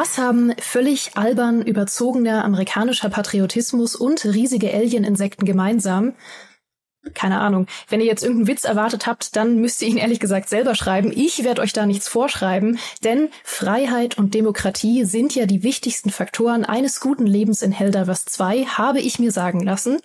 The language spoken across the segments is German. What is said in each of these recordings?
Was haben völlig albern überzogener amerikanischer Patriotismus und riesige Alien-Insekten gemeinsam? Keine Ahnung, wenn ihr jetzt irgendeinen Witz erwartet habt, dann müsst ihr ihn ehrlich gesagt selber schreiben. Ich werde euch da nichts vorschreiben, denn Freiheit und Demokratie sind ja die wichtigsten Faktoren eines guten Lebens in Helldivers 2, habe ich mir sagen lassen.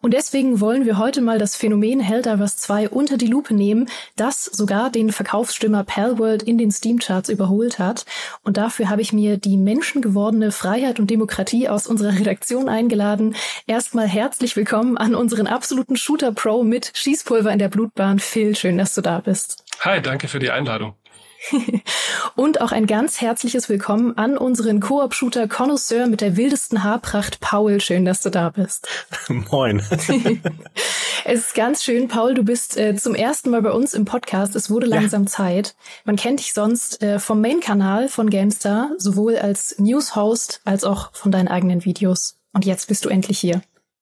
Und deswegen wollen wir heute mal das Phänomen Helldivers 2 unter die Lupe nehmen, das sogar den Verkaufsstimmer Palworld in den Steam-Charts überholt hat. Und dafür habe ich mir die menschengewordene Freiheit und Demokratie aus unserer Redaktion eingeladen. Erstmal herzlich willkommen an unseren absoluten Shooter Pro mit Schießpulver in der Blutbahn. Phil, schön, dass du da bist. Hi, danke für die Einladung. und auch ein ganz herzliches Willkommen an unseren Koop-Shooter Connoisseur mit der wildesten Haarpracht, Paul. Schön, dass du da bist. Moin. es ist ganz schön, Paul, du bist äh, zum ersten Mal bei uns im Podcast. Es wurde langsam ja. Zeit. Man kennt dich sonst äh, vom Main-Kanal von GameStar, sowohl als News-Host als auch von deinen eigenen Videos. Und jetzt bist du endlich hier.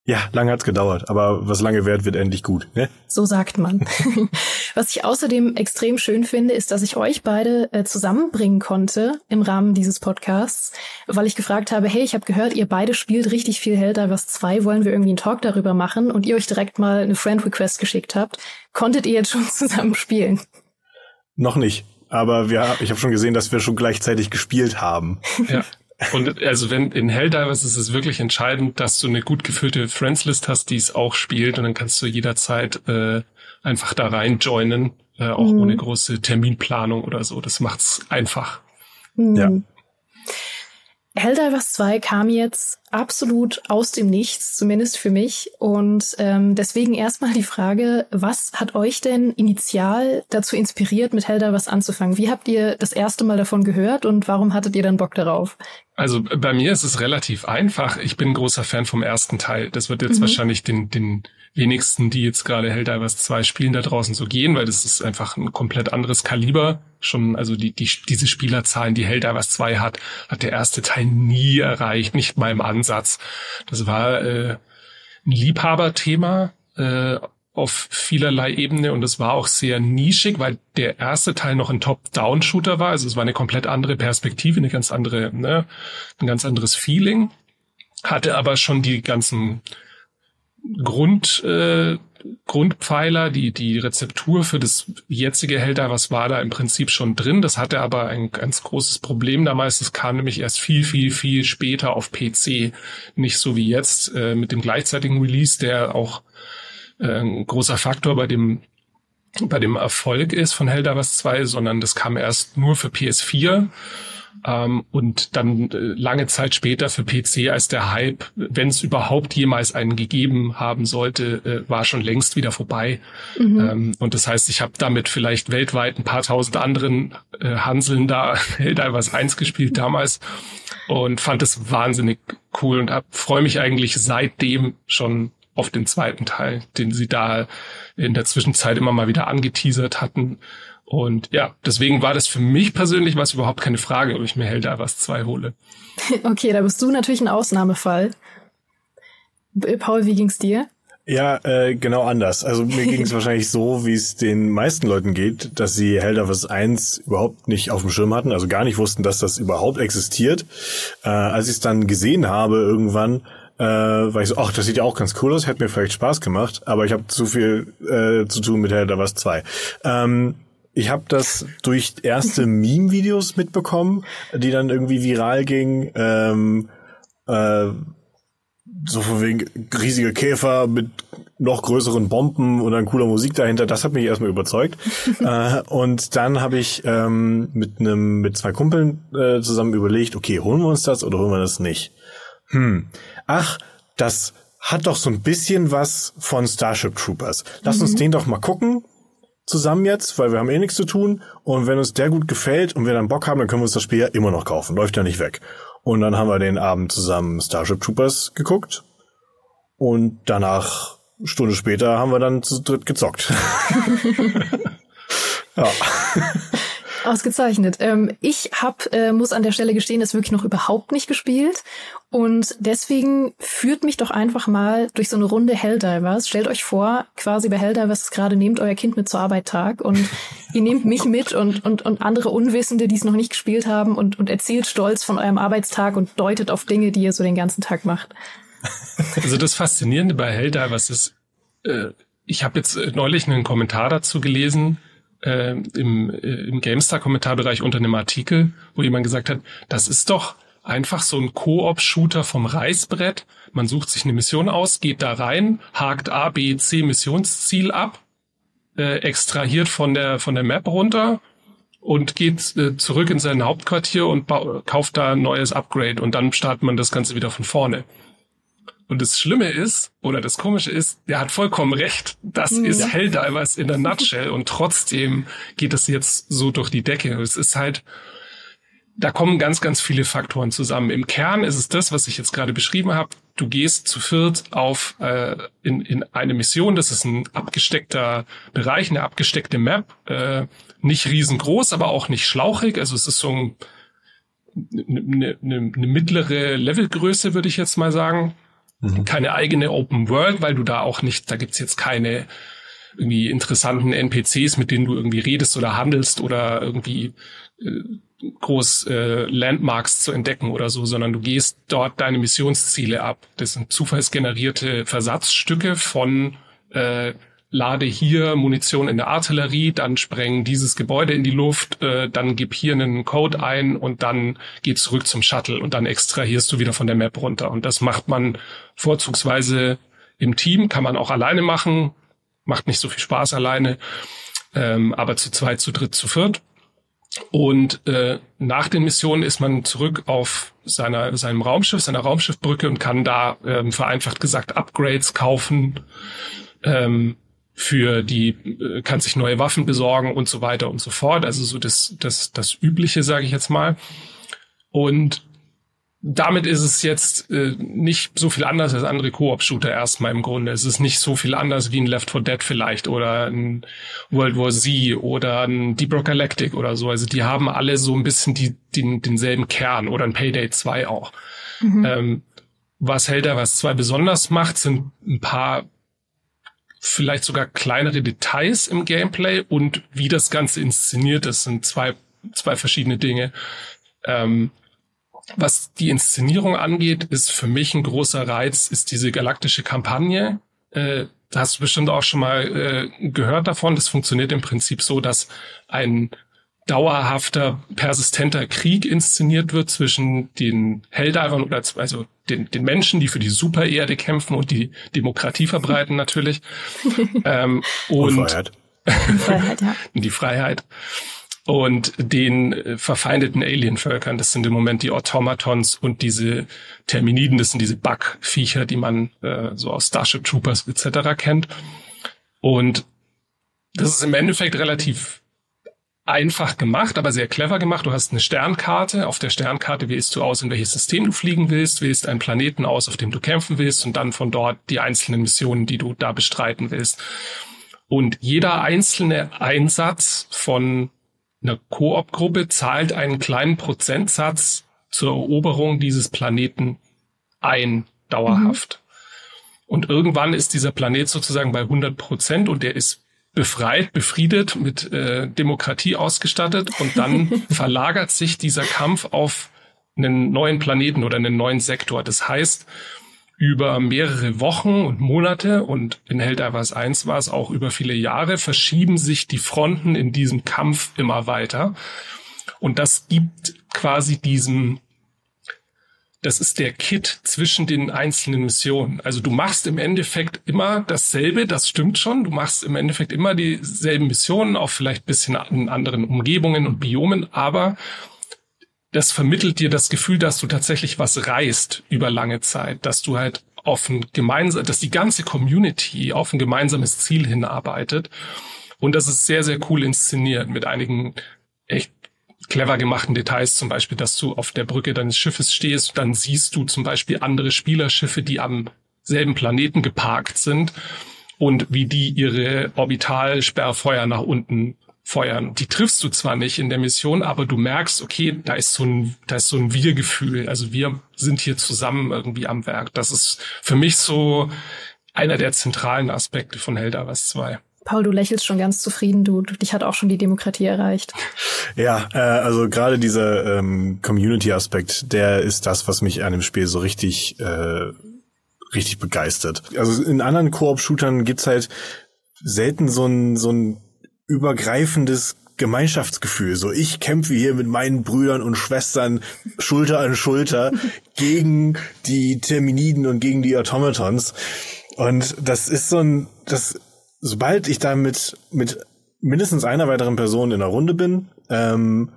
Ja, lange hat's gedauert, aber was lange währt, wird endlich gut. Ne? So sagt man. was ich außerdem extrem schön finde, ist, dass ich euch beide äh, zusammenbringen konnte im Rahmen dieses Podcasts, weil ich gefragt habe, hey, ich habe gehört, ihr beide spielt richtig viel Helldivers 2, wollen wir irgendwie einen Talk darüber machen und ihr euch direkt mal eine Friend Request geschickt habt. Konntet ihr jetzt schon zusammen spielen? Noch nicht, aber wir, ich habe schon gesehen, dass wir schon gleichzeitig gespielt haben. Ja. Und also wenn in Helldivers ist es wirklich entscheidend, dass du eine gut gefüllte Friendslist hast, die es auch spielt und dann kannst du jederzeit äh, einfach da rein joinen, äh, auch mhm. ohne große Terminplanung oder so. Das macht's einfach. Mhm. Ja. Helldivers 2 kam jetzt absolut aus dem Nichts, zumindest für mich. Und ähm, deswegen erstmal die Frage, was hat euch denn initial dazu inspiriert, mit Helldivers anzufangen? Wie habt ihr das erste Mal davon gehört und warum hattet ihr dann Bock darauf? Also bei mir ist es relativ einfach. Ich bin ein großer Fan vom ersten Teil. Das wird jetzt mhm. wahrscheinlich den, den wenigsten, die jetzt gerade Helldivers 2 spielen, da draußen so gehen, weil das ist einfach ein komplett anderes Kaliber. Schon, also die, die, diese Spielerzahlen, die Helldivers 2 hat, hat der erste Teil nie erreicht, nicht mal im Ansatz. Das war äh, ein Liebhaberthema. Äh, auf vielerlei Ebene und es war auch sehr nischig, weil der erste Teil noch ein Top-Down-Shooter war. Also es war eine komplett andere Perspektive, eine ganz andere, ne, ein ganz anderes Feeling. Hatte aber schon die ganzen Grund, äh, Grundpfeiler, die, die Rezeptur für das jetzige Helder, was war da im Prinzip schon drin. Das hatte aber ein ganz großes Problem damals. Es kam nämlich erst viel, viel, viel später auf PC. Nicht so wie jetzt äh, mit dem gleichzeitigen Release, der auch ein großer Faktor bei dem bei dem Erfolg ist von Helldivers 2, sondern das kam erst nur für PS4 ähm, und dann äh, lange Zeit später für PC als der Hype, wenn es überhaupt jemals einen gegeben haben sollte, äh, war schon längst wieder vorbei. Mhm. Ähm, und das heißt, ich habe damit vielleicht weltweit ein paar tausend anderen äh, Hanseln da Helldivers 1 gespielt damals und fand es wahnsinnig cool und freue mich eigentlich seitdem schon auf den zweiten Teil, den sie da in der Zwischenzeit immer mal wieder angeteasert hatten. Und ja, deswegen war das für mich persönlich was überhaupt keine Frage, ob ich mir Helldivers 2 hole. Okay, da bist du natürlich ein Ausnahmefall. Paul, wie ging's dir? Ja, äh, genau anders. Also mir ging es wahrscheinlich so, wie es den meisten Leuten geht, dass sie Helldivers 1 überhaupt nicht auf dem Schirm hatten, also gar nicht wussten, dass das überhaupt existiert. Äh, als ich es dann gesehen habe irgendwann, äh, weil ich so, ach, das sieht ja auch ganz cool aus, hätte mir vielleicht Spaß gemacht, aber ich habe zu viel äh, zu tun mit Helder was 2. Ähm, ich habe das durch erste Meme-Videos mitbekommen, die dann irgendwie viral gingen. Ähm, äh, so von wegen riesige Käfer mit noch größeren Bomben und dann cooler Musik dahinter. Das hat mich erstmal überzeugt. äh, und dann habe ich ähm, mit einem mit zwei Kumpeln äh, zusammen überlegt, okay, holen wir uns das oder holen wir das nicht? Hm ach, das hat doch so ein bisschen was von Starship Troopers. Lass mhm. uns den doch mal gucken zusammen jetzt, weil wir haben eh nichts zu tun. Und wenn uns der gut gefällt und wir dann Bock haben, dann können wir uns das Spiel ja immer noch kaufen. Läuft ja nicht weg. Und dann haben wir den Abend zusammen Starship Troopers geguckt. Und danach, Stunde später, haben wir dann zu dritt gezockt. ja. Ausgezeichnet. Ähm, ich hab, äh, muss an der Stelle gestehen, es wirklich noch überhaupt nicht gespielt. Und deswegen führt mich doch einfach mal durch so eine Runde Helldivers. Stellt euch vor, quasi bei Helldivers gerade nehmt euer Kind mit zur Arbeit Tag und ihr nehmt mich mit und, und, und andere Unwissende, die es noch nicht gespielt haben und, und erzählt stolz von eurem Arbeitstag und deutet auf Dinge, die ihr so den ganzen Tag macht. Also das Faszinierende bei Helldivers ist, äh, ich habe jetzt neulich einen Kommentar dazu gelesen, äh, im, äh, im GameStar-Kommentarbereich unter einem Artikel, wo jemand gesagt hat, das ist doch einfach so ein Koop-Shooter vom Reißbrett. Man sucht sich eine Mission aus, geht da rein, hakt A, B, C Missionsziel ab, äh, extrahiert von der, von der Map runter und geht äh, zurück in sein Hauptquartier und kauft da ein neues Upgrade und dann startet man das Ganze wieder von vorne. Und das Schlimme ist, oder das Komische ist, der hat vollkommen recht. Das ja. ist Helldivers in der Nutshell. Und trotzdem geht es jetzt so durch die Decke. Es ist halt, da kommen ganz, ganz viele Faktoren zusammen. Im Kern ist es das, was ich jetzt gerade beschrieben habe. Du gehst zu viert auf äh, in, in eine Mission. Das ist ein abgesteckter Bereich, eine abgesteckte Map. Äh, nicht riesengroß, aber auch nicht schlauchig. Also es ist so ein, eine, eine, eine mittlere Levelgröße, würde ich jetzt mal sagen. Mhm. Keine eigene Open World, weil du da auch nicht, da gibt's jetzt keine irgendwie interessanten NPCs, mit denen du irgendwie redest oder handelst oder irgendwie äh, groß äh, Landmarks zu entdecken oder so, sondern du gehst dort deine Missionsziele ab. Das sind zufallsgenerierte Versatzstücke von äh, lade hier Munition in der Artillerie, dann spreng dieses Gebäude in die Luft, äh, dann gib hier einen Code ein und dann geh zurück zum Shuttle und dann extrahierst du wieder von der Map runter. Und das macht man vorzugsweise im Team, kann man auch alleine machen, macht nicht so viel Spaß alleine, ähm, aber zu zweit, zu dritt, zu viert. Und äh, nach den Missionen ist man zurück auf seiner, seinem Raumschiff, seiner Raumschiffbrücke und kann da ähm, vereinfacht gesagt Upgrades kaufen. Ähm, für die äh, kann sich neue Waffen besorgen und so weiter und so fort. Also so das das das übliche, sage ich jetzt mal. Und damit ist es jetzt äh, nicht so viel anders als andere Koop-Shooter erstmal im Grunde. Es ist nicht so viel anders wie ein Left 4 Dead vielleicht oder ein World War Z oder ein Deep Rock Galactic oder so. Also die haben alle so ein bisschen die, den, denselben Kern oder ein Payday 2 auch. Mhm. Ähm, was Helder was 2 besonders macht, sind ein paar vielleicht sogar kleinere Details im Gameplay und wie das Ganze inszeniert ist, sind zwei, zwei verschiedene Dinge. Ähm, was die Inszenierung angeht, ist für mich ein großer Reiz, ist diese galaktische Kampagne. Äh, da hast du bestimmt auch schon mal äh, gehört davon. Das funktioniert im Prinzip so, dass ein dauerhafter, persistenter Krieg inszeniert wird zwischen den Helldivern oder also den, den Menschen, die für die Supererde kämpfen und die Demokratie verbreiten natürlich. ähm, und, und Freiheit. Freiheit, ja. die Freiheit. Und den äh, verfeindeten Alienvölkern, das sind im Moment die Automatons und diese Terminiden, das sind diese Bug-Viecher, die man äh, so aus Starship Troopers etc. kennt. Und das ist im Endeffekt relativ einfach gemacht, aber sehr clever gemacht. Du hast eine Sternkarte. Auf der Sternkarte wählst du aus, in welches System du fliegen willst, wählst einen Planeten aus, auf dem du kämpfen willst und dann von dort die einzelnen Missionen, die du da bestreiten willst. Und jeder einzelne Einsatz von einer Koop-Gruppe zahlt einen kleinen Prozentsatz zur Eroberung dieses Planeten ein, dauerhaft. Mhm. Und irgendwann ist dieser Planet sozusagen bei 100 Prozent und der ist befreit, befriedet, mit äh, Demokratie ausgestattet und dann verlagert sich dieser Kampf auf einen neuen Planeten oder einen neuen Sektor. Das heißt, über mehrere Wochen und Monate und in Helldivers 1 war es auch über viele Jahre, verschieben sich die Fronten in diesem Kampf immer weiter. Und das gibt quasi diesen das ist der Kit zwischen den einzelnen Missionen. Also du machst im Endeffekt immer dasselbe, das stimmt schon. Du machst im Endeffekt immer dieselben Missionen, auch vielleicht bisschen in anderen Umgebungen und Biomen, aber das vermittelt dir das Gefühl, dass du tatsächlich was reißt über lange Zeit, dass du halt auf ein gemeinsam, dass die ganze Community auf ein gemeinsames Ziel hinarbeitet. Und das ist sehr, sehr cool inszeniert mit einigen echt clever gemachten Details, zum Beispiel, dass du auf der Brücke deines Schiffes stehst, dann siehst du zum Beispiel andere Spielerschiffe, die am selben Planeten geparkt sind und wie die ihre Orbitalsperrfeuer nach unten feuern. Die triffst du zwar nicht in der Mission, aber du merkst, okay, da ist so ein, da ist so ein Wir-Gefühl. Also wir sind hier zusammen irgendwie am Werk. Das ist für mich so einer der zentralen Aspekte von Helldivers 2. Paul, du lächelst schon ganz zufrieden. Du, du dich hat auch schon die Demokratie erreicht. Ja, äh, also gerade dieser ähm, Community-Aspekt, der ist das, was mich an dem Spiel so richtig, äh, richtig begeistert. Also in anderen Koop-Shootern gibt's halt selten so ein, so ein übergreifendes Gemeinschaftsgefühl. So, ich kämpfe hier mit meinen Brüdern und Schwestern Schulter an Schulter gegen die Terminiden und gegen die Automatons. Und das ist so ein, das, sobald ich da mit, mit mindestens einer weiteren Person in der Runde bin, ähm,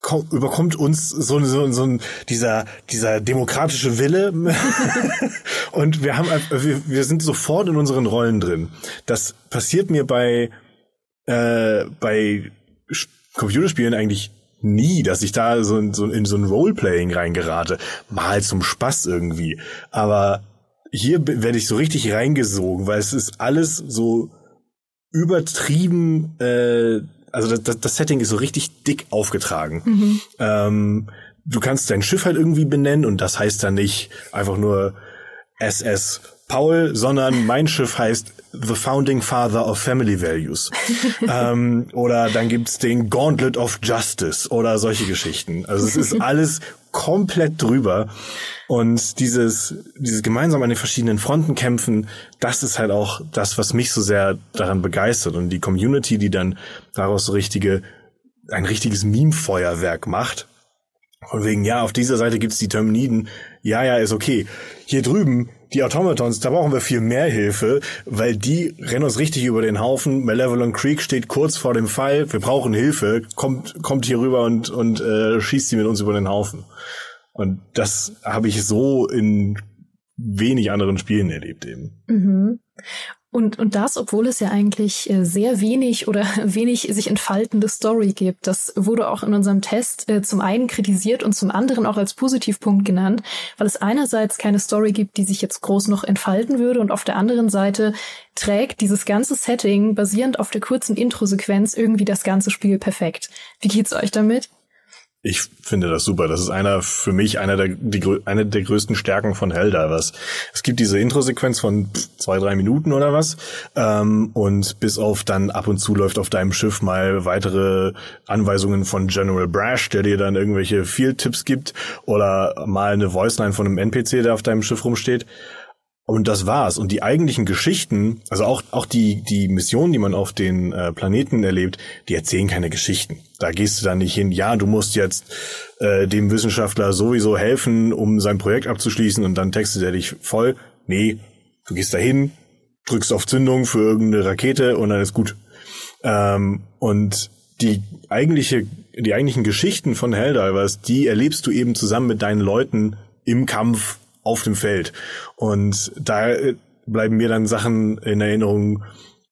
kommt, überkommt uns so, so, so ein, dieser, dieser demokratische Wille. und wir haben, wir, wir sind sofort in unseren Rollen drin. Das passiert mir bei, äh, bei Computerspielen eigentlich nie, dass ich da so, so in so ein Roleplaying reingerate. Mal zum Spaß irgendwie. Aber hier werde ich so richtig reingesogen, weil es ist alles so übertrieben, äh, also das, das Setting ist so richtig dick aufgetragen. Mhm. Ähm, du kannst dein Schiff halt irgendwie benennen und das heißt dann nicht einfach nur SS Paul, sondern mein Schiff heißt The Founding Father of Family Values. ähm, oder dann gibt's den Gauntlet of Justice oder solche Geschichten. Also es ist alles komplett drüber. Und dieses, dieses gemeinsam an den verschiedenen Fronten kämpfen, das ist halt auch das, was mich so sehr daran begeistert. Und die Community, die dann daraus so richtige, ein richtiges Meme-Feuerwerk macht. Von wegen, ja, auf dieser Seite gibt's die Terminiden. Ja, ja, ist okay. Hier drüben die Automatons, da brauchen wir viel mehr Hilfe, weil die rennen uns richtig über den Haufen. Malevolent Creek steht kurz vor dem Fall. Wir brauchen Hilfe. Kommt, kommt hier rüber und, und äh, schießt sie mit uns über den Haufen. Und das habe ich so in wenig anderen Spielen erlebt eben. Mhm. Und, und das, obwohl es ja eigentlich äh, sehr wenig oder wenig sich entfaltende Story gibt. Das wurde auch in unserem Test äh, zum einen kritisiert und zum anderen auch als Positivpunkt genannt, weil es einerseits keine Story gibt, die sich jetzt groß noch entfalten würde und auf der anderen Seite trägt dieses ganze Setting basierend auf der kurzen Intro-Sequenz irgendwie das ganze Spiel perfekt. Wie geht's euch damit? Ich finde das super. Das ist einer für mich einer der die, eine der größten Stärken von Helldivers. Es gibt diese Intro-Sequenz von zwei drei Minuten oder was ähm, und bis auf dann ab und zu läuft auf deinem Schiff mal weitere Anweisungen von General Brash, der dir dann irgendwelche Field-Tipps gibt oder mal eine Voiceline von einem NPC, der auf deinem Schiff rumsteht. Und das war's. Und die eigentlichen Geschichten, also auch, auch die, die Missionen, die man auf den äh, Planeten erlebt, die erzählen keine Geschichten. Da gehst du dann nicht hin, ja, du musst jetzt äh, dem Wissenschaftler sowieso helfen, um sein Projekt abzuschließen und dann textet er dich voll. Nee, du gehst da hin, drückst auf Zündung für irgendeine Rakete und dann ist gut. Ähm, und die eigentliche, die eigentlichen Geschichten von Helldivers, die erlebst du eben zusammen mit deinen Leuten im Kampf auf dem Feld. Und da äh, bleiben mir dann Sachen in Erinnerung,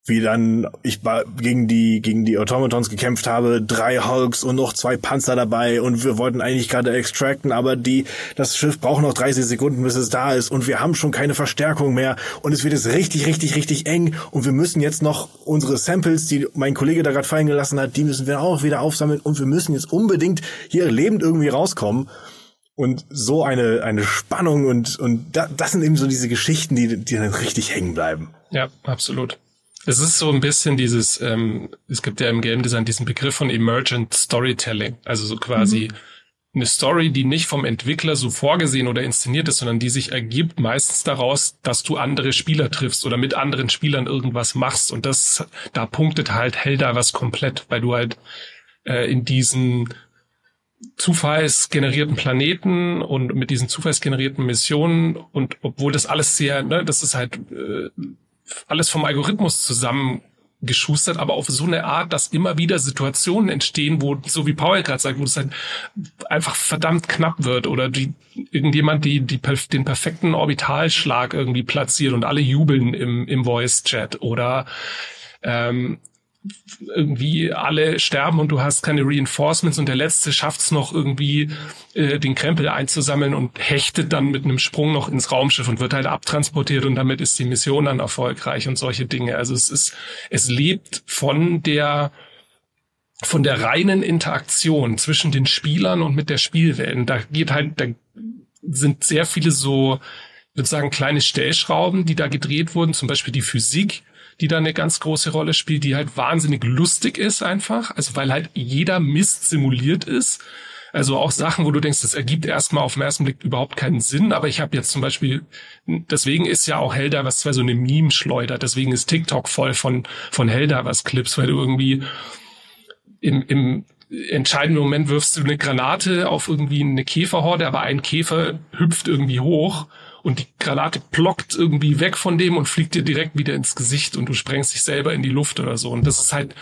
wie dann ich gegen die gegen die Automatons gekämpft habe, drei Hulks und noch zwei Panzer dabei und wir wollten eigentlich gerade extracten, aber die das Schiff braucht noch 30 Sekunden, bis es da ist und wir haben schon keine Verstärkung mehr und es wird jetzt richtig richtig richtig eng und wir müssen jetzt noch unsere Samples, die mein Kollege da gerade fallen gelassen hat, die müssen wir auch wieder aufsammeln und wir müssen jetzt unbedingt hier lebend irgendwie rauskommen und so eine, eine Spannung und, und da, das sind eben so diese Geschichten, die, die dann richtig hängen bleiben. Ja, absolut. Es ist so ein bisschen dieses, ähm, es gibt ja im Game Design diesen Begriff von Emergent Storytelling. Also so quasi mhm. eine Story, die nicht vom Entwickler so vorgesehen oder inszeniert ist, sondern die sich ergibt meistens daraus, dass du andere Spieler triffst oder mit anderen Spielern irgendwas machst. Und das, da punktet halt Helldivers komplett, weil du halt äh, in diesen zufallsgenerierten Planeten und mit diesen zufallsgenerierten Missionen und obwohl das alles sehr, ne, das ist halt äh, alles vom Algorithmus zusammengeschustert, aber auf so eine Art, dass immer wieder Situationen entstehen, wo, so wie Paul gerade sagt, wo es halt einfach verdammt knapp wird oder die irgendjemand die, die den perfekten Orbitalschlag irgendwie platziert und alle jubeln im, im Voice-Chat oder ähm, irgendwie alle sterben und du hast keine Reinforcements und der letzte schafft es noch irgendwie äh, den Krempel einzusammeln und hechtet dann mit einem Sprung noch ins Raumschiff und wird halt abtransportiert und damit ist die Mission dann erfolgreich und solche Dinge. Also es ist, es lebt von der von der reinen Interaktion zwischen den Spielern und mit der Spielwelt. Und da geht halt, da sind sehr viele so, ich würde sagen, kleine Stellschrauben, die da gedreht wurden, zum Beispiel die Physik, die da eine ganz große Rolle spielt, die halt wahnsinnig lustig ist einfach, also weil halt jeder Mist simuliert ist. Also auch Sachen, wo du denkst, das ergibt erstmal auf den ersten Blick überhaupt keinen Sinn, aber ich habe jetzt zum Beispiel, deswegen ist ja auch Helldivers 2 so eine Meme-Schleuder, deswegen ist TikTok voll von, von Helldivers-Clips, weil du irgendwie im, im entscheidenden Moment wirfst du eine Granate auf irgendwie eine Käferhorde, aber ein Käfer hüpft irgendwie hoch und die Granate plockt irgendwie weg von dem und fliegt dir direkt wieder ins Gesicht und du sprengst dich selber in die Luft oder so. Und das ist halt,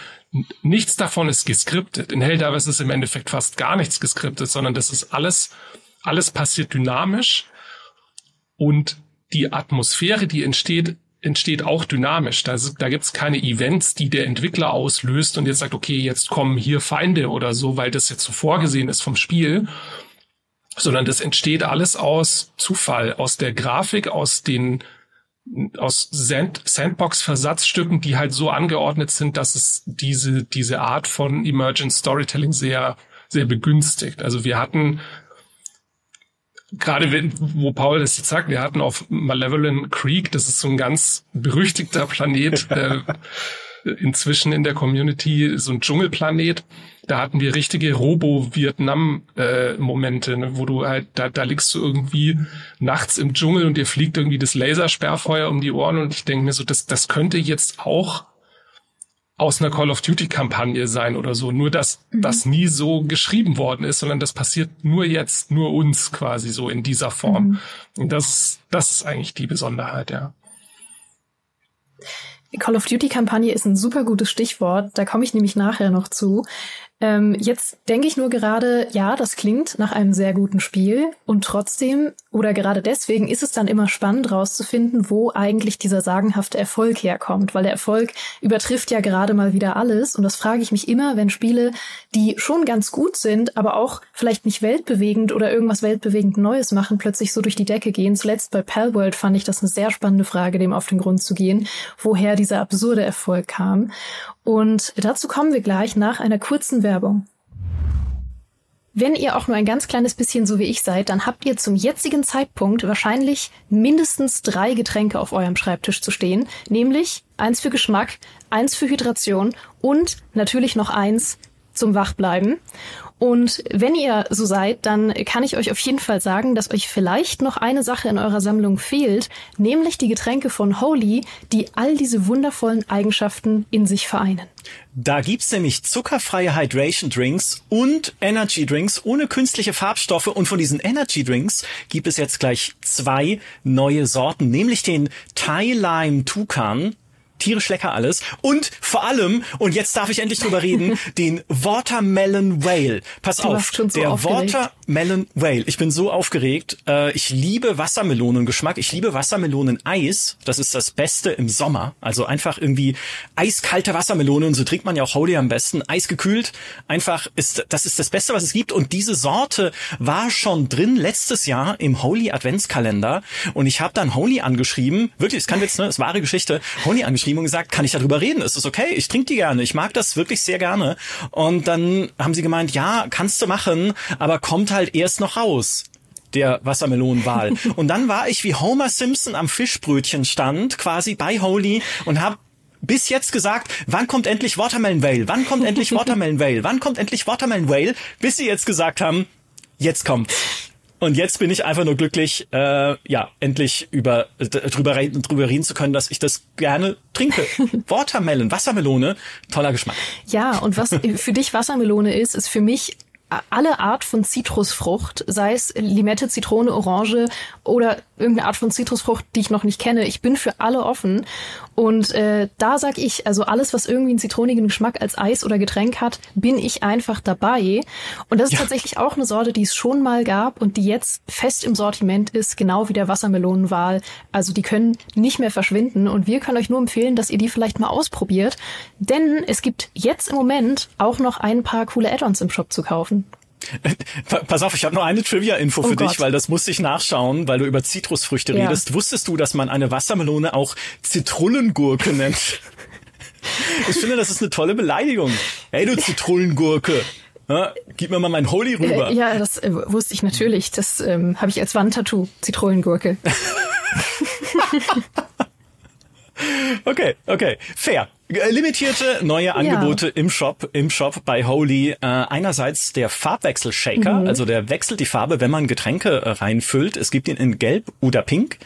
nichts davon ist geskriptet. In Helldivers ist im Endeffekt fast gar nichts geskriptet, sondern das ist alles, alles passiert dynamisch und die Atmosphäre, die entsteht, entsteht auch dynamisch. Da, da gibt's keine Events, die der Entwickler auslöst und jetzt sagt, okay, jetzt kommen hier Feinde oder so, weil das jetzt so vorgesehen ist vom Spiel, sondern das entsteht alles aus Zufall, aus der Grafik, aus den aus Sand Sandbox-Versatzstücken, die halt so angeordnet sind, dass es diese, diese Art von Emergent Storytelling sehr, sehr begünstigt. Also wir hatten gerade wenn, wo Paul das jetzt sagt, wir hatten auf Malevolent Creek, das ist so ein ganz berüchtigter Planet, äh, inzwischen in der Community, so ein Dschungelplanet. Da hatten wir richtige Robo-Vietnam-Momente, ne, wo du halt, da, da liegst du irgendwie nachts im Dschungel und dir fliegt irgendwie das Lasersperrfeuer um die Ohren und ich denke mir so, das, das könnte jetzt auch aus einer Call of Duty Kampagne sein oder so. Nur dass mhm. das nie so geschrieben worden ist, sondern das passiert nur jetzt, nur uns quasi so in dieser Form. Mhm. Und das, das ist eigentlich die Besonderheit, ja. Call of Duty Kampagne ist ein super gutes Stichwort. Da komme ich nämlich nachher noch zu. Ähm, jetzt denke ich nur gerade, ja, das klingt nach einem sehr guten Spiel und trotzdem oder gerade deswegen ist es dann immer spannend rauszufinden, wo eigentlich dieser sagenhafte Erfolg herkommt, weil der Erfolg übertrifft ja gerade mal wieder alles und das frage ich mich immer, wenn Spiele, die schon ganz gut sind, aber auch vielleicht nicht weltbewegend oder irgendwas weltbewegend Neues machen, plötzlich so durch die Decke gehen. Zuletzt bei Palworld fand ich das eine sehr spannende Frage, dem auf den Grund zu gehen, woher dieser absurde Erfolg kam. Und dazu kommen wir gleich nach einer kurzen Werbung. Wenn ihr auch nur ein ganz kleines bisschen so wie ich seid, dann habt ihr zum jetzigen Zeitpunkt wahrscheinlich mindestens drei Getränke auf eurem Schreibtisch zu stehen, nämlich eins für Geschmack, eins für Hydration und natürlich noch eins zum Wachbleiben. Und wenn ihr so seid, dann kann ich euch auf jeden Fall sagen, dass euch vielleicht noch eine Sache in eurer Sammlung fehlt, nämlich die Getränke von Holy, die all diese wundervollen Eigenschaften in sich vereinen. Da gibt's nämlich zuckerfreie Hydration Drinks und Energy Drinks ohne künstliche Farbstoffe. Und von diesen Energy Drinks gibt es jetzt gleich zwei neue Sorten, nämlich den Thai Lime Tukan tierisch lecker alles. Und vor allem, und jetzt darf ich endlich drüber reden, den Watermelon Whale. Pass du auf, so der Watermelon Whale. Ich bin so aufgeregt. Äh, ich liebe Wassermelonengeschmack. Ich liebe Wassermeloneneis. Das ist das Beste im Sommer. Also einfach irgendwie eiskalte Wassermelonen. So trinkt man ja auch Holy am besten. Eisgekühlt. Einfach ist, das ist das Beste, was es gibt. Und diese Sorte war schon drin letztes Jahr im Holy Adventskalender. Und ich habe dann Holy angeschrieben. Wirklich, es kann jetzt, ne, es wahre Geschichte. Holy angeschrieben geschrieben und gesagt, kann ich darüber reden? Ist das okay? Ich trinke die gerne. Ich mag das wirklich sehr gerne. Und dann haben sie gemeint, ja, kannst du machen, aber kommt halt erst noch raus der Wassermelonenwahl. und dann war ich wie Homer Simpson am Fischbrötchenstand, quasi bei Holy und habe bis jetzt gesagt, wann kommt endlich Watermelon Whale? Wann kommt endlich Watermelon Whale? Wann kommt endlich Watermelon Whale? Bis sie jetzt gesagt haben, jetzt kommt. Und jetzt bin ich einfach nur glücklich, äh, ja, endlich über drüber reden, drüber reden zu können, dass ich das gerne trinke. Watermelon, Wassermelone, toller Geschmack. Ja, und was für dich Wassermelone ist, ist für mich alle Art von Zitrusfrucht, sei es Limette, Zitrone, Orange oder irgendeine Art von Zitrusfrucht, die ich noch nicht kenne. Ich bin für alle offen. Und äh, da sag ich, also alles, was irgendwie einen zitronigen Geschmack als Eis oder Getränk hat, bin ich einfach dabei. Und das ist ja. tatsächlich auch eine Sorte, die es schon mal gab und die jetzt fest im Sortiment ist, genau wie der Wassermelonenwahl. Also die können nicht mehr verschwinden. Und wir können euch nur empfehlen, dass ihr die vielleicht mal ausprobiert. Denn es gibt jetzt im Moment auch noch ein paar coole Add-ons im Shop zu kaufen. Pass auf, ich habe noch eine Trivia-Info oh für Gott. dich, weil das musste ich nachschauen, weil du über Zitrusfrüchte ja. redest. Wusstest du, dass man eine Wassermelone auch Zitronengurke nennt? Ich finde, das ist eine tolle Beleidigung. Hey, du Zitronengurke. Ja, gib mir mal mein Holy rüber. Äh, ja, das äh, wusste ich natürlich. Das ähm, habe ich als Wandtattoo. Zitronengurke. okay, okay. Fair. Äh, limitierte neue Angebote ja. im Shop, im Shop bei Holy. Äh, einerseits der Farbwechsel-Shaker, mhm. also der wechselt die Farbe, wenn man Getränke äh, reinfüllt. Es gibt ihn in Gelb oder Pink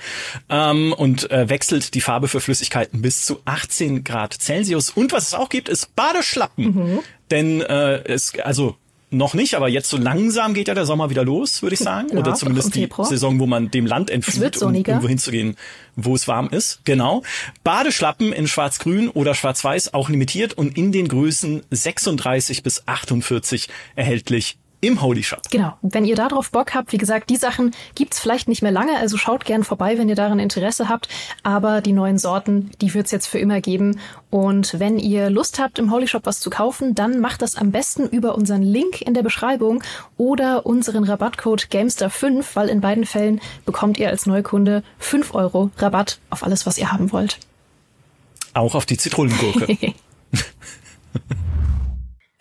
ähm, und äh, wechselt die Farbe für Flüssigkeiten bis zu 18 Grad Celsius. Und was es auch gibt, ist Badeschlappen. Mhm. Denn äh, es, also noch nicht, aber jetzt so langsam geht ja der Sommer wieder los, würde ich sagen. Ja, Oder zumindest die Saison, wo man dem Land entflieht, um irgendwo hinzugehen, wo es warm ist. Genau. Badeschlappen in schwarz-grün oder schwarz-weiß auch limitiert und in den Größen 36 bis 48 erhältlich im Holy Shop. Genau. Wenn ihr darauf Bock habt, wie gesagt, die Sachen gibt's vielleicht nicht mehr lange, also schaut gern vorbei, wenn ihr daran Interesse habt. Aber die neuen Sorten, die wird's jetzt für immer geben. Und wenn ihr Lust habt, im Holy Shop was zu kaufen, dann macht das am besten über unseren Link in der Beschreibung oder unseren Rabattcode Gamester5, weil in beiden Fällen bekommt ihr als Neukunde 5 Euro Rabatt auf alles, was ihr haben wollt. Auch auf die Zitronengurke.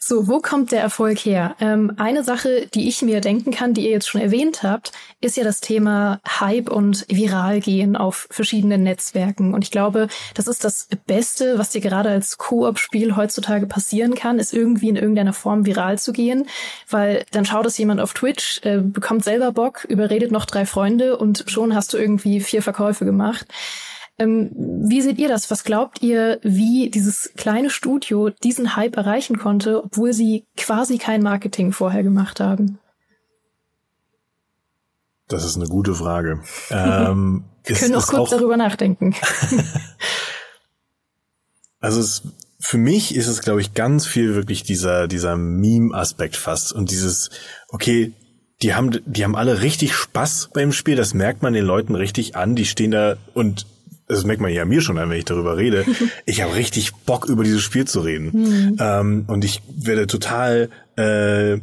So, wo kommt der Erfolg her? Ähm, eine Sache, die ich mir denken kann, die ihr jetzt schon erwähnt habt, ist ja das Thema Hype und viral gehen auf verschiedenen Netzwerken. Und ich glaube, das ist das Beste, was dir gerade als Koop-Spiel heutzutage passieren kann, ist irgendwie in irgendeiner Form viral zu gehen, weil dann schaut es jemand auf Twitch, äh, bekommt selber Bock, überredet noch drei Freunde und schon hast du irgendwie vier Verkäufe gemacht. Ähm, wie seht ihr das? Was glaubt ihr, wie dieses kleine Studio diesen Hype erreichen konnte, obwohl sie quasi kein Marketing vorher gemacht haben? Das ist eine gute Frage. ähm, Wir können auch kurz auch darüber nachdenken. also es, für mich ist es, glaube ich, ganz viel wirklich dieser, dieser Meme-Aspekt fast und dieses, okay, die haben, die haben alle richtig Spaß beim Spiel, das merkt man den Leuten richtig an, die stehen da und das merkt man ja mir schon an, wenn ich darüber rede, ich habe richtig Bock, über dieses Spiel zu reden. Mhm. Ähm, und ich werde total, äh,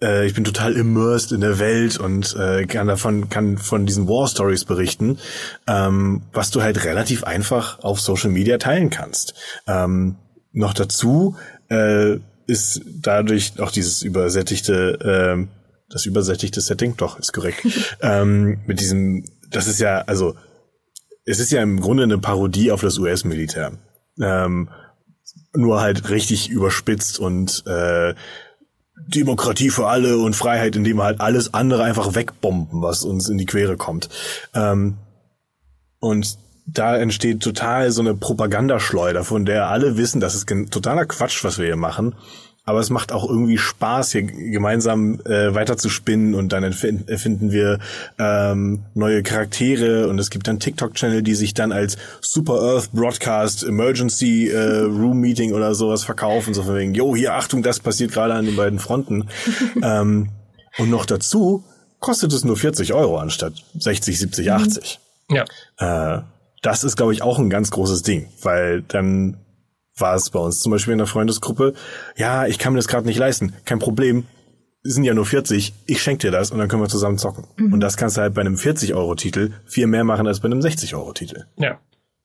äh, ich bin total immersed in der Welt und äh, kann davon, kann von diesen War Stories berichten, ähm, was du halt relativ einfach auf Social Media teilen kannst. Ähm, noch dazu äh, ist dadurch auch dieses übersättigte, äh, das übersättigte Setting, doch, ist korrekt, ähm, mit diesem, das ist ja, also es ist ja im Grunde eine Parodie auf das US-Militär. Ähm, nur halt richtig überspitzt und äh, Demokratie für alle und Freiheit, indem wir halt alles andere einfach wegbomben, was uns in die Quere kommt. Ähm, und da entsteht total so eine Propagandaschleuder, von der alle wissen, das ist totaler Quatsch, was wir hier machen aber es macht auch irgendwie Spaß, hier gemeinsam äh, weiter zu spinnen und dann erfinden wir ähm, neue Charaktere und es gibt dann TikTok-Channel, die sich dann als Super Earth Broadcast Emergency äh, Room Meeting oder sowas verkaufen, so von wegen, yo, hier, Achtung, das passiert gerade an den beiden Fronten. ähm, und noch dazu kostet es nur 40 Euro anstatt 60, 70, 80. Ja. Äh, das ist, glaube ich, auch ein ganz großes Ding, weil dann war es bei uns zum Beispiel in der Freundesgruppe, ja, ich kann mir das gerade nicht leisten, kein Problem, sind ja nur 40, ich schenke dir das und dann können wir zusammen zocken. Mhm. Und das kannst du halt bei einem 40-Euro-Titel viel mehr machen als bei einem 60-Euro-Titel. Ja,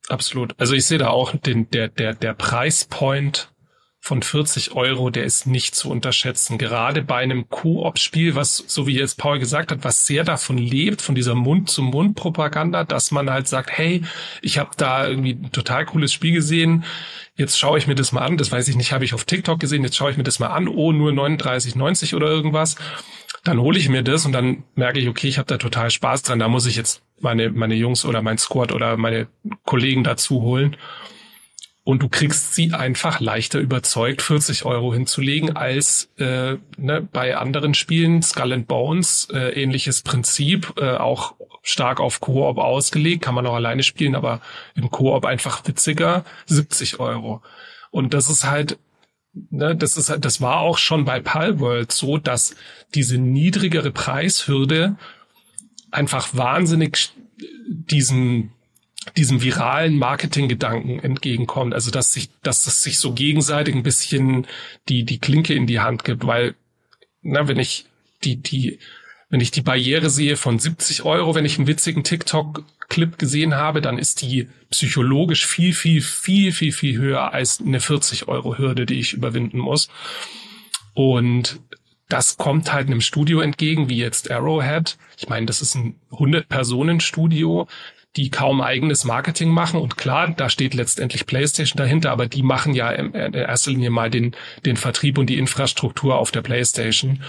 absolut. Also ich sehe da auch den, der, der, der Preispoint von 40 Euro, der ist nicht zu unterschätzen. Gerade bei einem Koop-Spiel, was, so wie jetzt Paul gesagt hat, was sehr davon lebt, von dieser Mund-zu-Mund-Propaganda, dass man halt sagt, hey, ich habe da irgendwie ein total cooles Spiel gesehen, jetzt schaue ich mir das mal an, das weiß ich nicht, habe ich auf TikTok gesehen, jetzt schaue ich mir das mal an, oh, nur 39,90 oder irgendwas. Dann hole ich mir das und dann merke ich, okay, ich habe da total Spaß dran, da muss ich jetzt meine, meine Jungs oder mein Squad oder meine Kollegen dazu holen und du kriegst sie einfach leichter überzeugt, 40 Euro hinzulegen, als äh, ne, bei anderen Spielen, Skull and Bones, äh, ähnliches Prinzip, äh, auch stark auf Koop ausgelegt, kann man auch alleine spielen, aber im Koop einfach witziger, 70 Euro. Und das ist halt, ne, das ist halt, das war auch schon bei Palworld so, dass diese niedrigere Preishürde einfach wahnsinnig diesem diesem viralen Marketinggedanken entgegenkommt. Also dass sich, dass es sich so gegenseitig ein bisschen die die Klinke in die Hand gibt, weil na, wenn ich die die wenn ich die Barriere sehe von 70 Euro, wenn ich einen witzigen TikTok Clip gesehen habe, dann ist die psychologisch viel, viel, viel, viel, viel höher als eine 40 Euro Hürde, die ich überwinden muss. Und das kommt halt einem Studio entgegen, wie jetzt Arrowhead. Ich meine, das ist ein 100-Personen-Studio, die kaum eigenes Marketing machen. Und klar, da steht letztendlich PlayStation dahinter, aber die machen ja in erster Linie mal den, den Vertrieb und die Infrastruktur auf der PlayStation.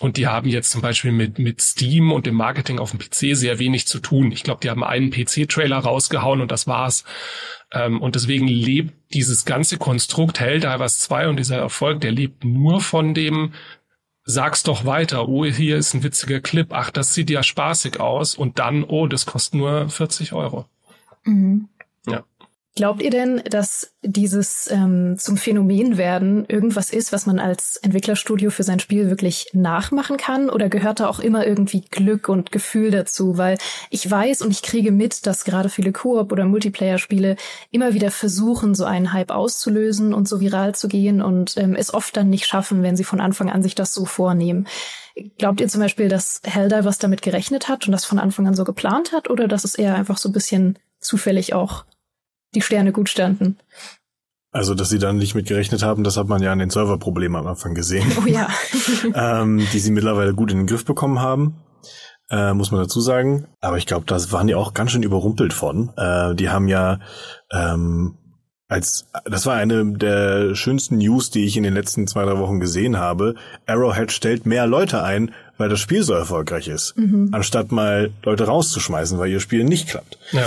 Und die haben jetzt zum Beispiel mit, mit Steam und dem Marketing auf dem PC sehr wenig zu tun. Ich glaube, die haben einen PC-Trailer rausgehauen und das war's. Ähm, und deswegen lebt dieses ganze Konstrukt Helldivers 2 und dieser Erfolg, der lebt nur von dem, sag's doch weiter, oh, hier ist ein witziger Clip, ach, das sieht ja spaßig aus und dann, oh, das kostet nur 40 Euro. Mhm. Ja. Glaubt ihr denn, dass dieses ähm, zum Phänomen werden irgendwas ist, was man als Entwicklerstudio für sein Spiel wirklich nachmachen kann? Oder gehört da auch immer irgendwie Glück und Gefühl dazu? Weil ich weiß und ich kriege mit, dass gerade viele Koop- oder Multiplayer-Spiele immer wieder versuchen, so einen Hype auszulösen und so viral zu gehen und ähm, es oft dann nicht schaffen, wenn sie von Anfang an sich das so vornehmen. Glaubt ihr zum Beispiel, dass Helldivers damit gerechnet hat und das von Anfang an so geplant hat? Oder dass es eher einfach so ein bisschen zufällig auch die Sterne gut standen. Also, dass sie dann nicht mit gerechnet haben, das hat man ja an den Serverproblemen am Anfang gesehen. Oh ja. ähm, die sie mittlerweile gut in den Griff bekommen haben, äh, muss man dazu sagen. Aber ich glaube, da waren die auch ganz schön überrumpelt von. Äh, die haben ja ähm, als das war eine der schönsten News, die ich in den letzten zwei, drei Wochen gesehen habe. Arrowhead stellt mehr Leute ein, weil das Spiel so erfolgreich ist, mhm. anstatt mal Leute rauszuschmeißen, weil ihr Spiel nicht klappt. Ja.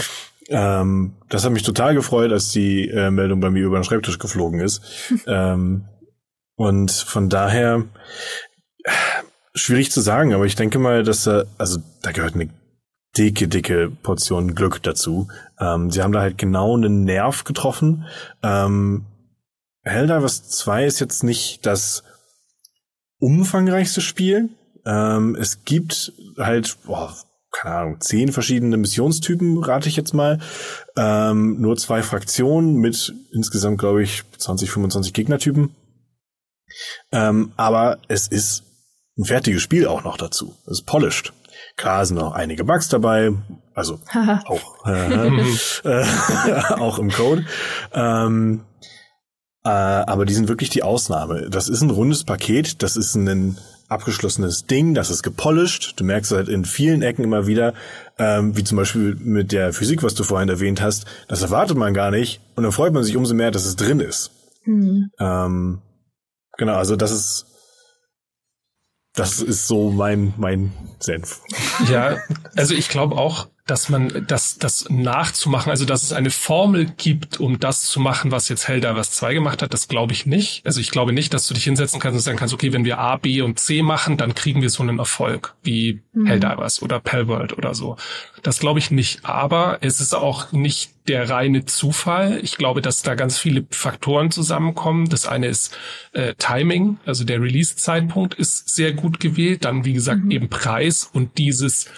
Ähm, das hat mich total gefreut, als die äh, Meldung bei mir über den Schreibtisch geflogen ist. ähm, und von daher schwierig zu sagen, aber ich denke mal, dass da, also da gehört eine dicke, dicke Portion Glück dazu. Ähm, sie haben da halt genau einen Nerv getroffen. Ähm, Helldivers 2 ist jetzt nicht das umfangreichste Spiel. Ähm, es gibt halt, boah, keine Ahnung, zehn verschiedene Missionstypen, rate ich jetzt mal. Ähm, nur zwei Fraktionen mit insgesamt, glaube ich, 20, 25 Gegnertypen. Ähm, aber es ist ein fertiges Spiel auch noch dazu. Es ist polished. Klar sind noch einige Bugs dabei, also auch, äh, äh, auch im Code. Ähm, äh, aber die sind wirklich die Ausnahme. Das ist ein rundes Paket, das ist ein abgeschlossenes Ding, das ist gepolished. Du merkst halt in vielen Ecken immer wieder, ähm, wie zum Beispiel mit der Physik, was du vorhin erwähnt hast, das erwartet man gar nicht und dann freut man sich umso mehr, dass es drin ist. Mhm. Ähm, genau, also das ist das ist so mein mein Senf. Ja, also ich glaube auch, dass man das, das nachzumachen, also dass es eine Formel gibt, um das zu machen, was jetzt Helldivers 2 gemacht hat, das glaube ich nicht. Also ich glaube nicht, dass du dich hinsetzen kannst und sagen kannst, okay, wenn wir A, B und C machen, dann kriegen wir so einen Erfolg wie mhm. Helldivers oder Palworld oder so. Das glaube ich nicht. Aber es ist auch nicht der reine Zufall. Ich glaube, dass da ganz viele Faktoren zusammenkommen. Das eine ist äh, Timing, also der Release-Zeitpunkt ist sehr gut gewählt. Dann, wie gesagt, mhm. eben Preis und dieses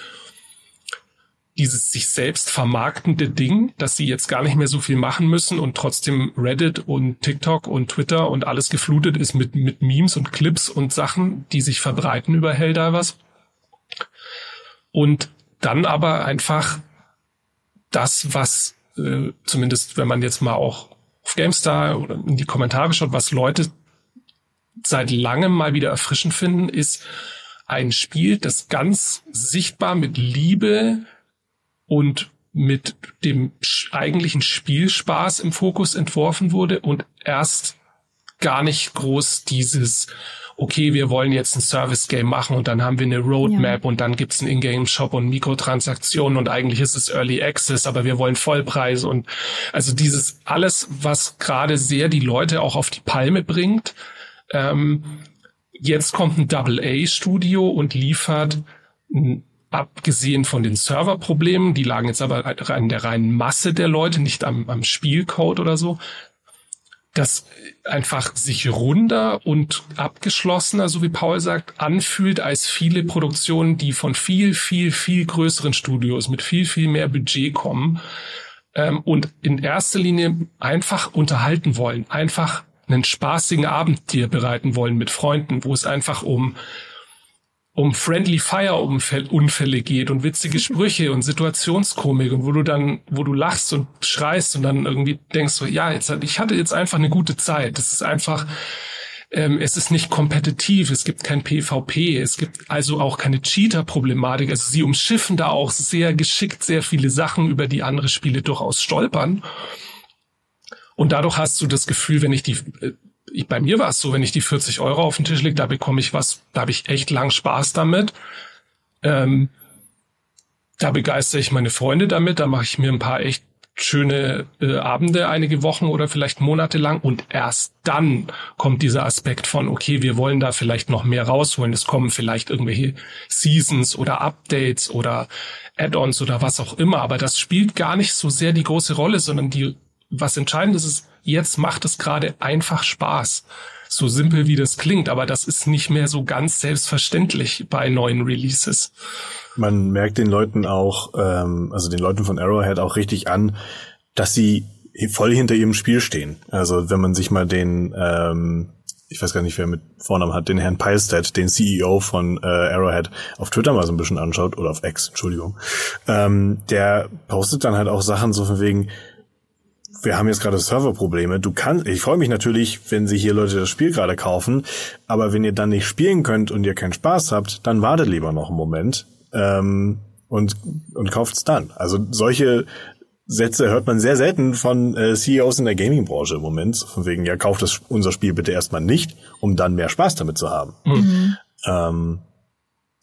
dieses sich selbst vermarktende Ding, dass sie jetzt gar nicht mehr so viel machen müssen und trotzdem Reddit und TikTok und Twitter und alles geflutet ist mit, mit Memes und Clips und Sachen, die sich verbreiten über Helldivers. Und dann aber einfach das, was äh, zumindest, wenn man jetzt mal auch auf GameStar oder in die Kommentare schaut, was Leute seit langem mal wieder erfrischend finden, ist ein Spiel, das ganz sichtbar mit Liebe und mit dem eigentlichen Spielspaß im Fokus entworfen wurde und erst gar nicht groß dieses okay, wir wollen jetzt ein Service-Game machen und dann haben wir eine Roadmap ja. und dann gibt's einen Ingame-Shop und Mikrotransaktionen und eigentlich ist es Early Access, aber wir wollen Vollpreise und also dieses alles, was gerade sehr die Leute auch auf die Palme bringt. Ähm, jetzt kommt ein Double-A-Studio und liefert ein abgesehen von den Serverproblemen, die lagen jetzt aber an der reinen Masse der Leute, nicht am, am Spielcode oder so, das einfach sich runder und abgeschlossener, so wie Paul sagt, anfühlt als viele Produktionen, die von viel, viel, viel größeren Studios mit viel, viel mehr Budget kommen ähm, und in erster Linie einfach unterhalten wollen, einfach einen spaßigen Abend dir bereiten wollen mit Freunden, wo es einfach um um Friendly Fire Unfälle geht und witzige Sprüche und Situationskomik und wo du dann, wo du lachst und schreist und dann irgendwie denkst so, ja, jetzt, ich hatte jetzt einfach eine gute Zeit. Das ist einfach, ähm, es ist nicht kompetitiv, es gibt kein PvP, es gibt also auch keine Cheater-Problematik. Also sie umschiffen da auch sehr geschickt sehr viele Sachen, über die andere Spiele durchaus stolpern. Und dadurch hast du das Gefühl, wenn ich die, äh, ich, bei mir war es so, wenn ich die 40 Euro auf den Tisch lege, da bekomme ich was, da habe ich echt lang Spaß damit. Ähm, da begeistere ich meine Freunde damit, da mache ich mir ein paar echt schöne äh, Abende einige Wochen oder vielleicht Monate lang und erst dann kommt dieser Aspekt von, okay, wir wollen da vielleicht noch mehr rausholen. Es kommen vielleicht irgendwelche Seasons oder Updates oder Add-ons oder was auch immer, aber das spielt gar nicht so sehr die große Rolle, sondern die, was entscheidend ist, ist, jetzt macht es gerade einfach Spaß. So simpel wie das klingt, aber das ist nicht mehr so ganz selbstverständlich bei neuen Releases. Man merkt den Leuten auch, ähm, also den Leuten von Arrowhead auch richtig an, dass sie voll hinter ihrem Spiel stehen. Also wenn man sich mal den, ähm, ich weiß gar nicht, wer mit Vornamen hat, den Herrn Peilstedt, den CEO von äh, Arrowhead, auf Twitter mal so ein bisschen anschaut, oder auf X, Entschuldigung, ähm, der postet dann halt auch Sachen so von wegen, wir haben jetzt gerade Serverprobleme. Du kannst, ich freue mich natürlich, wenn sich hier Leute das Spiel gerade kaufen, aber wenn ihr dann nicht spielen könnt und ihr keinen Spaß habt, dann wartet lieber noch einen Moment ähm, und und kauft's dann. Also solche Sätze hört man sehr selten von äh, CEOs in der Gaming-Branche im Moment. Von wegen, ja, kauft das unser Spiel bitte erstmal nicht, um dann mehr Spaß damit zu haben. Mhm. Ähm,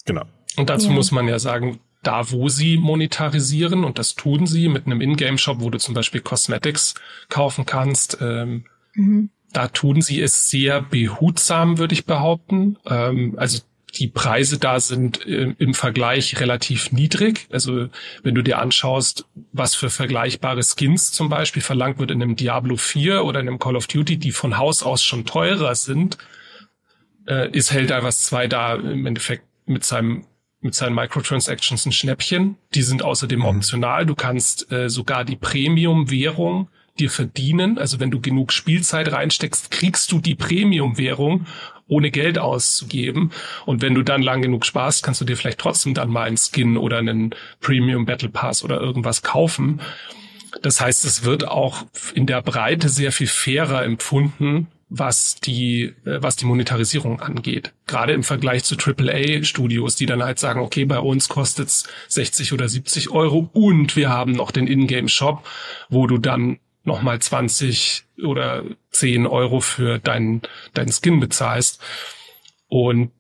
genau. Und dazu ja. muss man ja sagen, da wo sie monetarisieren, und das tun sie mit einem Ingame-Shop, wo du zum Beispiel Cosmetics kaufen kannst, ähm, mhm. da tun sie es sehr behutsam, würde ich behaupten. Ähm, also die Preise da sind äh, im Vergleich relativ niedrig. Also wenn du dir anschaust, was für vergleichbare Skins zum Beispiel verlangt wird in einem Diablo 4 oder in einem Call of Duty, die von Haus aus schon teurer sind, äh, ist Helldivers 2 da im Endeffekt mit seinem mit seinen Microtransactions ein Schnäppchen. Die sind außerdem mhm. optional. Du kannst äh, sogar die Premium-Währung dir verdienen. Also wenn du genug Spielzeit reinsteckst, kriegst du die Premium-Währung, ohne Geld auszugeben. Und wenn du dann lang genug sparst, kannst du dir vielleicht trotzdem dann mal einen Skin oder einen Premium Battle Pass oder irgendwas kaufen. Das heißt, es wird auch in der Breite sehr viel fairer empfunden, was die, äh, was die Monetarisierung angeht. Gerade im Vergleich zu AAA-Studios, die dann halt sagen, okay, bei uns kostet's 60 oder 70 Euro und wir haben noch den Ingame-Shop, wo du dann nochmal 20 oder 10 Euro für deinen, deinen Skin bezahlst. Und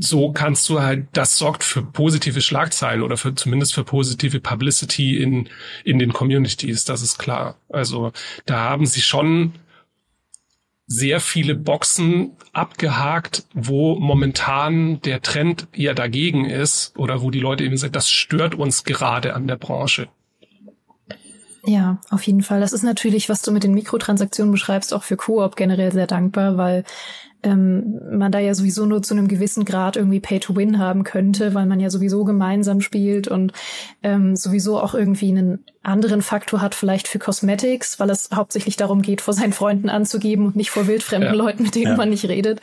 so kannst du halt, das sorgt für positive Schlagzeilen oder für zumindest für positive Publicity in, in den Communities, das ist klar. Also da haben sie schon sehr viele Boxen abgehakt, wo momentan der Trend eher dagegen ist oder wo die Leute eben sagen, das stört uns gerade an der Branche. Ja, auf jeden Fall. Das ist natürlich, was du mit den Mikrotransaktionen beschreibst, auch für Koop generell sehr dankbar, weil ähm, man da ja sowieso nur zu einem gewissen Grad irgendwie Pay to Win haben könnte, weil man ja sowieso gemeinsam spielt und ähm, sowieso auch irgendwie einen anderen Faktor hat, vielleicht für Cosmetics, weil es hauptsächlich darum geht, vor seinen Freunden anzugeben und nicht vor wildfremden ja. Leuten, mit denen ja. man nicht redet.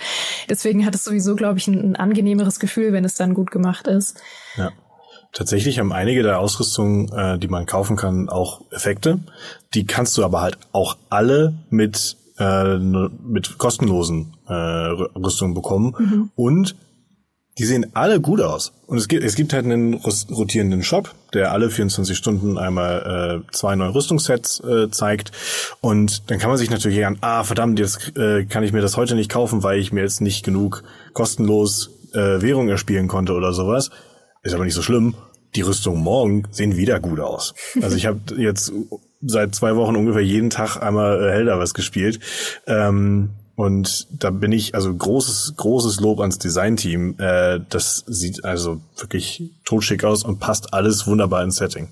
Deswegen hat es sowieso, glaube ich, ein, ein angenehmeres Gefühl, wenn es dann gut gemacht ist. Ja. Tatsächlich haben einige der Ausrüstungen, äh, die man kaufen kann, auch Effekte. Die kannst du aber halt auch alle mit äh, mit kostenlosen äh, Rüstungen bekommen mhm. und die sehen alle gut aus. Und es gibt, es gibt halt einen rotierenden Shop, der alle 24 Stunden einmal äh, zwei neue Rüstungssets äh, zeigt. Und dann kann man sich natürlich an, ah, verdammt, jetzt äh, kann ich mir das heute nicht kaufen, weil ich mir jetzt nicht genug kostenlos äh, Währung erspielen konnte oder sowas. Ist aber nicht so schlimm. Die Rüstungen morgen sehen wieder gut aus. Also ich habe jetzt seit zwei Wochen ungefähr jeden Tag einmal äh, Helder was gespielt. Ähm, und da bin ich, also großes, großes Lob ans Designteam. Äh, das sieht also wirklich totschick aus und passt alles wunderbar ins Setting.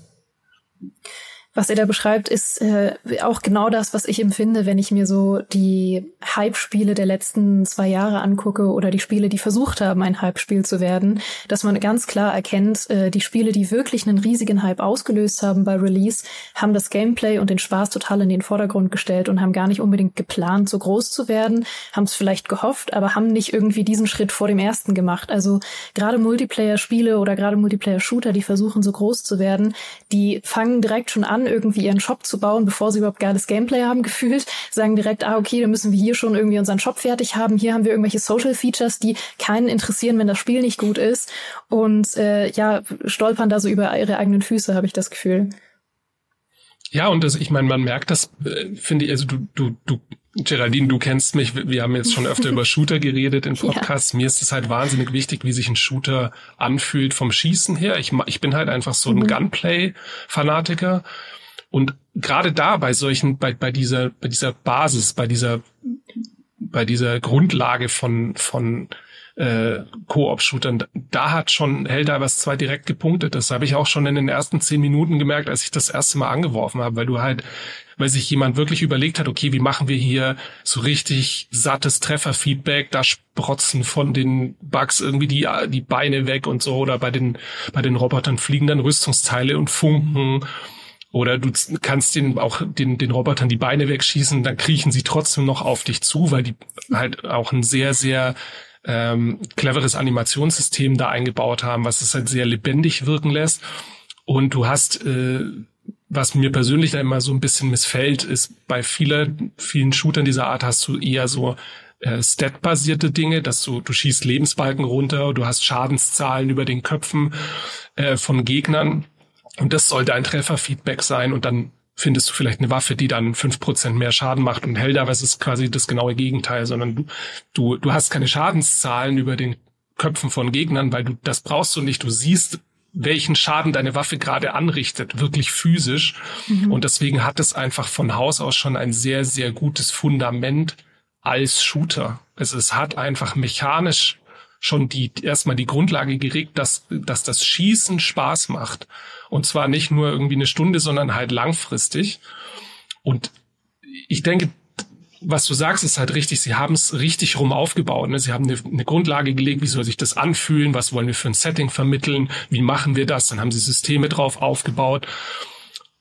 Was er da beschreibt, ist äh, auch genau das, was ich empfinde, wenn ich mir so die Hype-Spiele der letzten zwei Jahre angucke oder die Spiele, die versucht haben, ein Hype-Spiel zu werden, dass man ganz klar erkennt, äh, die Spiele, die wirklich einen riesigen Hype ausgelöst haben bei Release, haben das Gameplay und den Spaß total in den Vordergrund gestellt und haben gar nicht unbedingt geplant, so groß zu werden, haben es vielleicht gehofft, aber haben nicht irgendwie diesen Schritt vor dem ersten gemacht. Also gerade Multiplayer-Spiele oder gerade Multiplayer-Shooter, die versuchen, so groß zu werden, die fangen direkt schon an, irgendwie ihren Shop zu bauen, bevor sie überhaupt geiles Gameplay haben gefühlt, sagen direkt, ah, okay, dann müssen wir hier schon irgendwie unseren Shop fertig haben. Hier haben wir irgendwelche Social Features, die keinen interessieren, wenn das Spiel nicht gut ist. Und äh, ja, stolpern da so über ihre eigenen Füße, habe ich das Gefühl. Ja, und das, ich meine, man merkt das, äh, finde ich, also du, du, du Geraldine, du kennst mich, wir haben jetzt schon öfter über Shooter geredet in Podcasts. Ja. Mir ist es halt wahnsinnig wichtig, wie sich ein Shooter anfühlt vom Schießen her. Ich, ich bin halt einfach so ein mhm. Gunplay-Fanatiker. Und gerade da bei solchen, bei, bei dieser, bei dieser Basis, bei dieser, bei dieser Grundlage von, von äh, Koop-Shootern, da hat schon Helldivers 2 direkt gepunktet. Das habe ich auch schon in den ersten zehn Minuten gemerkt, als ich das erste Mal angeworfen habe, weil du halt, weil sich jemand wirklich überlegt hat, okay, wie machen wir hier so richtig sattes Trefferfeedback, da sprotzen von den Bugs irgendwie die, die Beine weg und so, oder bei den, bei den Robotern fliegen dann Rüstungsteile und Funken. Oder du kannst den auch den, den Robotern die Beine wegschießen, dann kriechen sie trotzdem noch auf dich zu, weil die halt auch ein sehr, sehr ähm, cleveres Animationssystem da eingebaut haben, was es halt sehr lebendig wirken lässt. Und du hast, äh, was mir persönlich da immer so ein bisschen missfällt, ist bei vieler, vielen Shootern dieser Art hast du eher so äh, Stat-basierte Dinge, dass du, du schießt Lebensbalken runter, du hast Schadenszahlen über den Köpfen äh, von Gegnern. Und das sollte ein Trefferfeedback sein und dann findest du vielleicht eine Waffe, die dann fünf Prozent mehr Schaden macht und Helldivers ist quasi das genaue Gegenteil, sondern du, du, du hast keine Schadenszahlen über den Köpfen von Gegnern, weil du das brauchst du nicht. Du siehst, welchen Schaden deine Waffe gerade anrichtet, wirklich physisch. Mhm. Und deswegen hat es einfach von Haus aus schon ein sehr, sehr gutes Fundament als Shooter. Es, es hat einfach mechanisch schon die, erstmal die Grundlage geregt, dass, dass das Schießen Spaß macht. Und zwar nicht nur irgendwie eine Stunde, sondern halt langfristig. Und ich denke, was du sagst, ist halt richtig. Sie haben es richtig rum aufgebaut. Ne? Sie haben eine, eine, Grundlage gelegt, wie soll sich das anfühlen, was wollen wir für ein Setting vermitteln, wie machen wir das, dann haben sie Systeme drauf aufgebaut.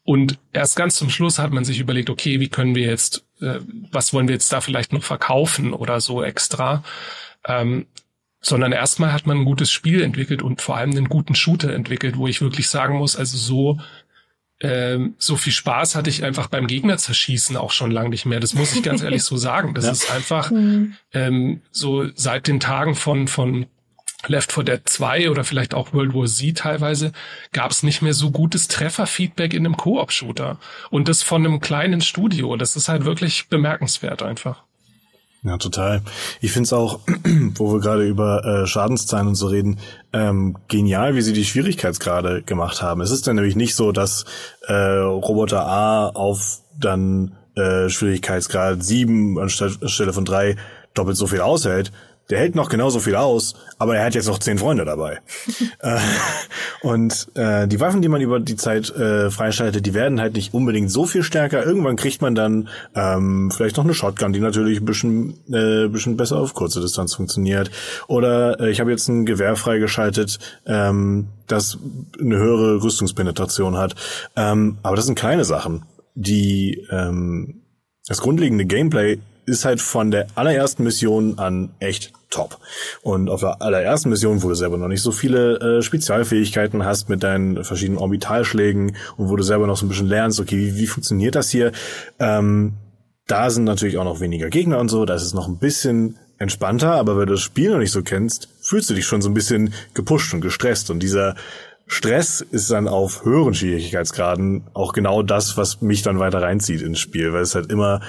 Und erst ganz zum Schluss hat man sich überlegt, okay, wie können wir jetzt, äh, was wollen wir jetzt da vielleicht noch verkaufen oder so extra. Ähm, sondern erstmal hat man ein gutes Spiel entwickelt und vor allem einen guten Shooter entwickelt, wo ich wirklich sagen muss, also so ähm, so viel Spaß hatte ich einfach beim Gegner zerschießen auch schon lange nicht mehr. Das muss ich ganz ehrlich so sagen. Das ja. ist einfach mhm. ähm, so seit den Tagen von von Left 4 Dead 2 oder vielleicht auch World War Z teilweise gab es nicht mehr so gutes Trefferfeedback in einem Koop-Shooter und das von einem kleinen Studio. Das ist halt wirklich bemerkenswert einfach. Ja, total. Ich find's auch, wo wir gerade über äh, Schadenszahlen und so reden, ähm, genial, wie sie die Schwierigkeitsgrade gemacht haben. Es ist dann nämlich nicht so, dass äh, Roboter A auf dann äh, Schwierigkeitsgrad 7 anstelle von 3 doppelt so viel aushält, der hält noch genauso viel aus, aber er hat jetzt noch zehn Freunde dabei. äh, und äh, die Waffen, die man über die Zeit äh, freischaltet, die werden halt nicht unbedingt so viel stärker. Irgendwann kriegt man dann ähm, vielleicht noch eine Shotgun, die natürlich ein bisschen, äh, bisschen besser auf kurze Distanz funktioniert. Oder äh, ich habe jetzt ein Gewehr freigeschaltet, ähm, das eine höhere Rüstungspenetration hat. Ähm, aber das sind kleine Sachen, die ähm, das grundlegende Gameplay ist halt von der allerersten Mission an echt top. Und auf der allerersten Mission, wo du selber noch nicht so viele äh, Spezialfähigkeiten hast mit deinen verschiedenen Orbitalschlägen und wo du selber noch so ein bisschen lernst, okay, wie, wie funktioniert das hier? Ähm, da sind natürlich auch noch weniger Gegner und so, da ist es noch ein bisschen entspannter, aber wenn du das Spiel noch nicht so kennst, fühlst du dich schon so ein bisschen gepusht und gestresst und dieser Stress ist dann auf höheren Schwierigkeitsgraden auch genau das, was mich dann weiter reinzieht ins Spiel, weil es halt immer